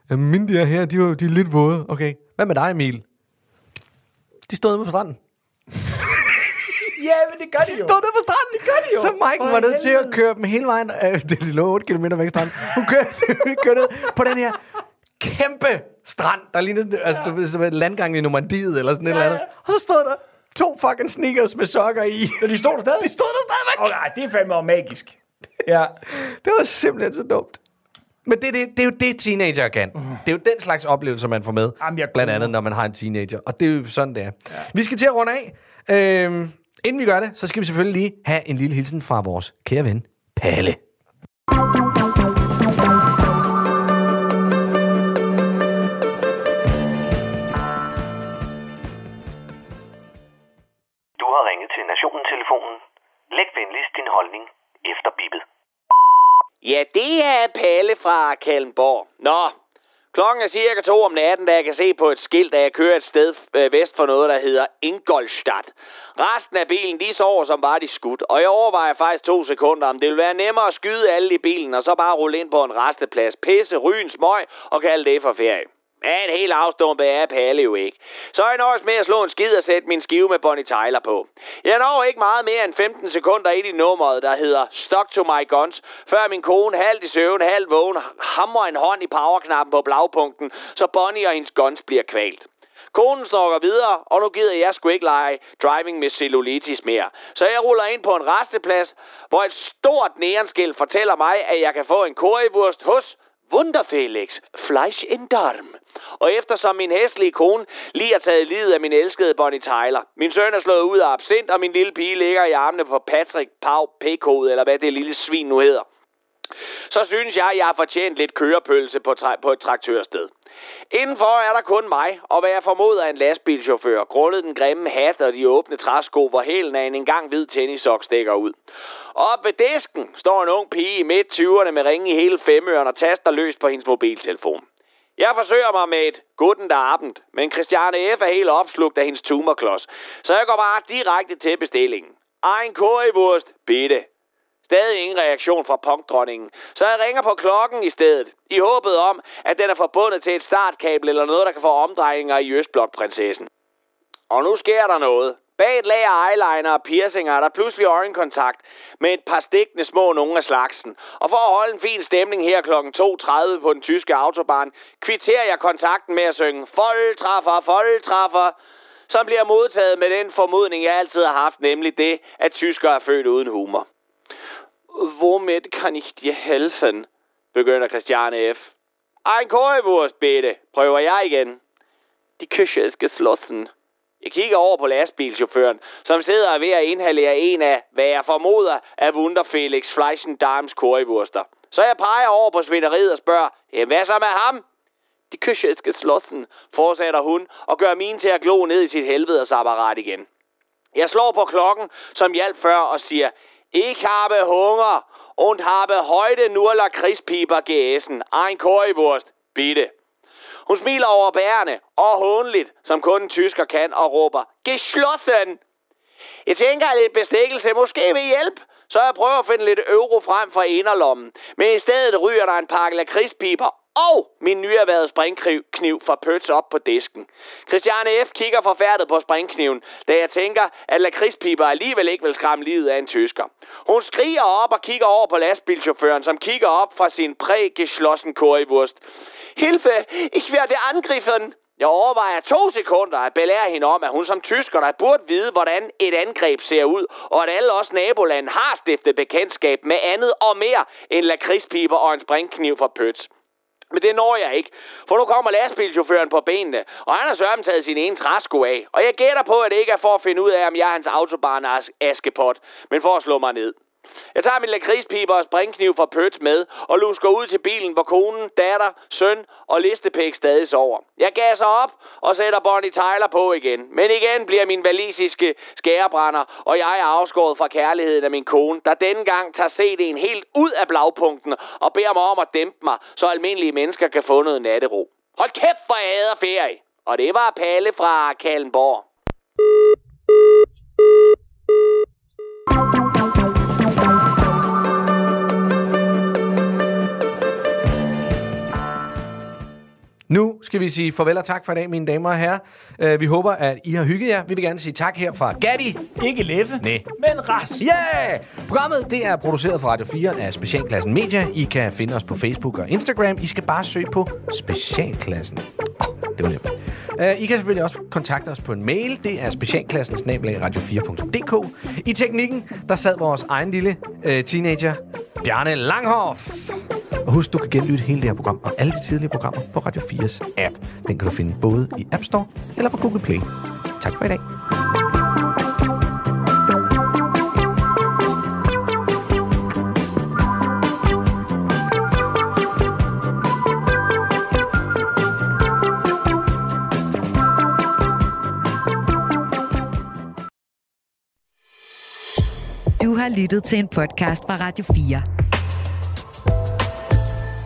Jamen, mine de er her, de, var, de er lidt våde. Okay, hvad med dig, Emil? De stod ude på stranden. ja men det gør de, De jo. stod ude på stranden. Det gør de jo. Så Mike var nødt til at køre dem hele vejen. Øh, det lå 8 km væk fra stranden. Hun kørte, kørte ned på den her kæmpe strand, der lignede altså, du ved, som en landgang i Normandiet eller sådan et eller andet. Og så stod der to fucking sneakers med sokker i. Så de stod der stadig? De stod der stadigvæk. Åh, nej, det er fandme magisk. Ja. Det var simpelthen så dumt. Men det, det, det er jo det, teenager kan. Det er jo den slags oplevelse, man får med. Jamen, jeg blandt andet, når man har en teenager. Og det er jo sådan, det er. Ja. Vi skal til at runde af. Øhm, inden vi gør det, så skal vi selvfølgelig lige have en lille hilsen fra vores kære ven, Palle. Læg venligst din holdning efter bippet. Ja, det er Palle fra Kalmborg. Nå, klokken er cirka to om natten, da jeg kan se på et skilt, at jeg kører et sted øh, vest for noget, der hedder Ingolstadt. Resten af bilen, de sover som bare de skudt, og jeg overvejer faktisk to sekunder, om det vil være nemmere at skyde alle i bilen, og så bare rulle ind på en resteplads, pisse, ryge en smøg og kalde det for ferie. Men en helt afstumpet er Palle jo ikke. Så jeg nøjes med at slå en skid og sætte min skive med Bonnie Tyler på. Jeg når ikke meget mere end 15 sekunder ind i nummeret, der hedder Stock to my guns, før min kone halvt i søvn, halvt vågen, hamrer en hånd i powerknappen på blagpunkten, så Bonnie og hendes guns bliver kvalt. Konen snorker videre, og nu gider jeg sgu ikke lege driving med cellulitis mere. Så jeg ruller ind på en resteplads, hvor et stort neonskilt fortæller mig, at jeg kan få en currywurst hos Wunderfelix, Fleisch in Darm. Og eftersom min hæslige kone lige har taget livet af min elskede Bonnie Tyler, min søn er slået ud af absint, og min lille pige ligger i armene på Patrick Pau Pekode, eller hvad det lille svin nu hedder, så synes jeg, jeg har fortjent lidt kørepølse på, tra- på et traktørsted. Indenfor er der kun mig, og hvad jeg formoder er en lastbilchauffør, grundet den grimme hat og de åbne træsko, hvor hælen af en engang hvid tennissok stikker ud. Op ved disken står en ung pige i midt 20'erne med ringe i hele femøren og taster løs på hendes mobiltelefon. Jeg forsøger mig med et gutten der abend, men Christiane F. er helt opslugt af hendes tumorklods, så jeg går bare direkte til bestillingen. En currywurst, bitte. Stadig ingen reaktion fra punkdronningen, så jeg ringer på klokken i stedet, i håbet om, at den er forbundet til et startkabel eller noget, der kan få omdrejninger i Østblok-prinsessen. Og nu sker der noget. Bag et lag af eyeliner og piercinger er der pludselig øjenkontakt med et par stikkende små nogle af slagsen. Og for at holde en fin stemning her kl. 2.30 på den tyske autobahn, kvitterer jeg kontakten med at synge Foldtræffer, foldtræffer, som bliver modtaget med den formodning, jeg altid har haft, nemlig det, at tyskere er født uden humor. Womit kan ich dir helfen? begynder Christiane F. Ein Currywurst, bitte, prøver jeg igen. De Küche ist geschlossen. Jeg kigger over på lastbilchaufføren, som sidder ved at inhalere en af, hvad jeg formoder, er Wunderfelix Fleischen Darms currywurster. Så jeg peger over på svineriet og spørger, "Ja, hvad så med ham? De Küche ist geschlossen, fortsætter hun og gør min til at glo ned i sit helvedes apparat igen. Jeg slår på klokken, som hjalp før, og siger, Ich habe Hunger und habe heute nur Lakridspiber gegessen. Ein Currywurst, bitte. Hun smiler over bærene og hånligt, som kun en tysker kan, og råber, Geschlossen! Jeg tænker, at lidt bestikkelse måske vil hjælpe, så jeg prøver at finde lidt euro frem fra inderlommen. Men i stedet ryger der en pakke lakridspiber og min nyerhvervede springkniv fra Pøts op på disken. Christiane F. kigger forfærdet på springkniven, da jeg tænker, at lakridspiber alligevel ikke vil skræmme livet af en tysker. Hun skriger op og kigger over på lastbilchaufføren, som kigger op fra sin prægeschlossen currywurst. Hilfe, ich werde angriffen! Jeg overvejer to sekunder at belære hende om, at hun som tysker der burde vide, hvordan et angreb ser ud, og at alle os nabolande har stiftet bekendtskab med andet og mere end lakridspiber og en springkniv fra Pøts. Men det når jeg ikke, for nu kommer lastbilchaufføren på benene, og han har sørgen taget sin ene træsko af. Og jeg gætter på, at det ikke er for at finde ud af, om jeg er hans autobahn askepot, men for at slå mig ned. Jeg tager min lakridspiber og springkniv fra Pøt med, og lusker ud til bilen, hvor konen, datter, søn og listepæk stadig sover. Jeg gasser op og sætter Bonnie Tyler på igen. Men igen bliver min valisiske skærebrænder, og jeg er afskåret fra kærligheden af min kone, der denne gang tager CD'en helt ud af blagpunkten og beder mig om at dæmpe mig, så almindelige mennesker kan få noget nattero. Hold kæft, for jeg hader ferie! Og det var Palle fra Kallenborg. Nu skal vi sige farvel og tak for i dag, mine damer og herrer. Uh, vi håber, at I har hygget jer. Vi vil gerne sige tak her fra Gatti. Ikke Leffe, Nej. men Ras. Yeah! Programmet det er produceret for Radio 4 af Specialklassen Media. I kan finde os på Facebook og Instagram. I skal bare søge på Specialklassen. Oh, det var nemt. Uh, I kan selvfølgelig også kontakte os på en mail. Det er specialklassen radio4.dk. I teknikken, der sad vores egen lille uh, teenager, Bjarne Langhoff. Og husk, du kan genlytte hele det her program og alle de tidligere programmer på Radio 4's app. Den kan du finde både i App Store eller på Google Play. Tak for i dag. Du har lyttet til en podcast fra Radio 4.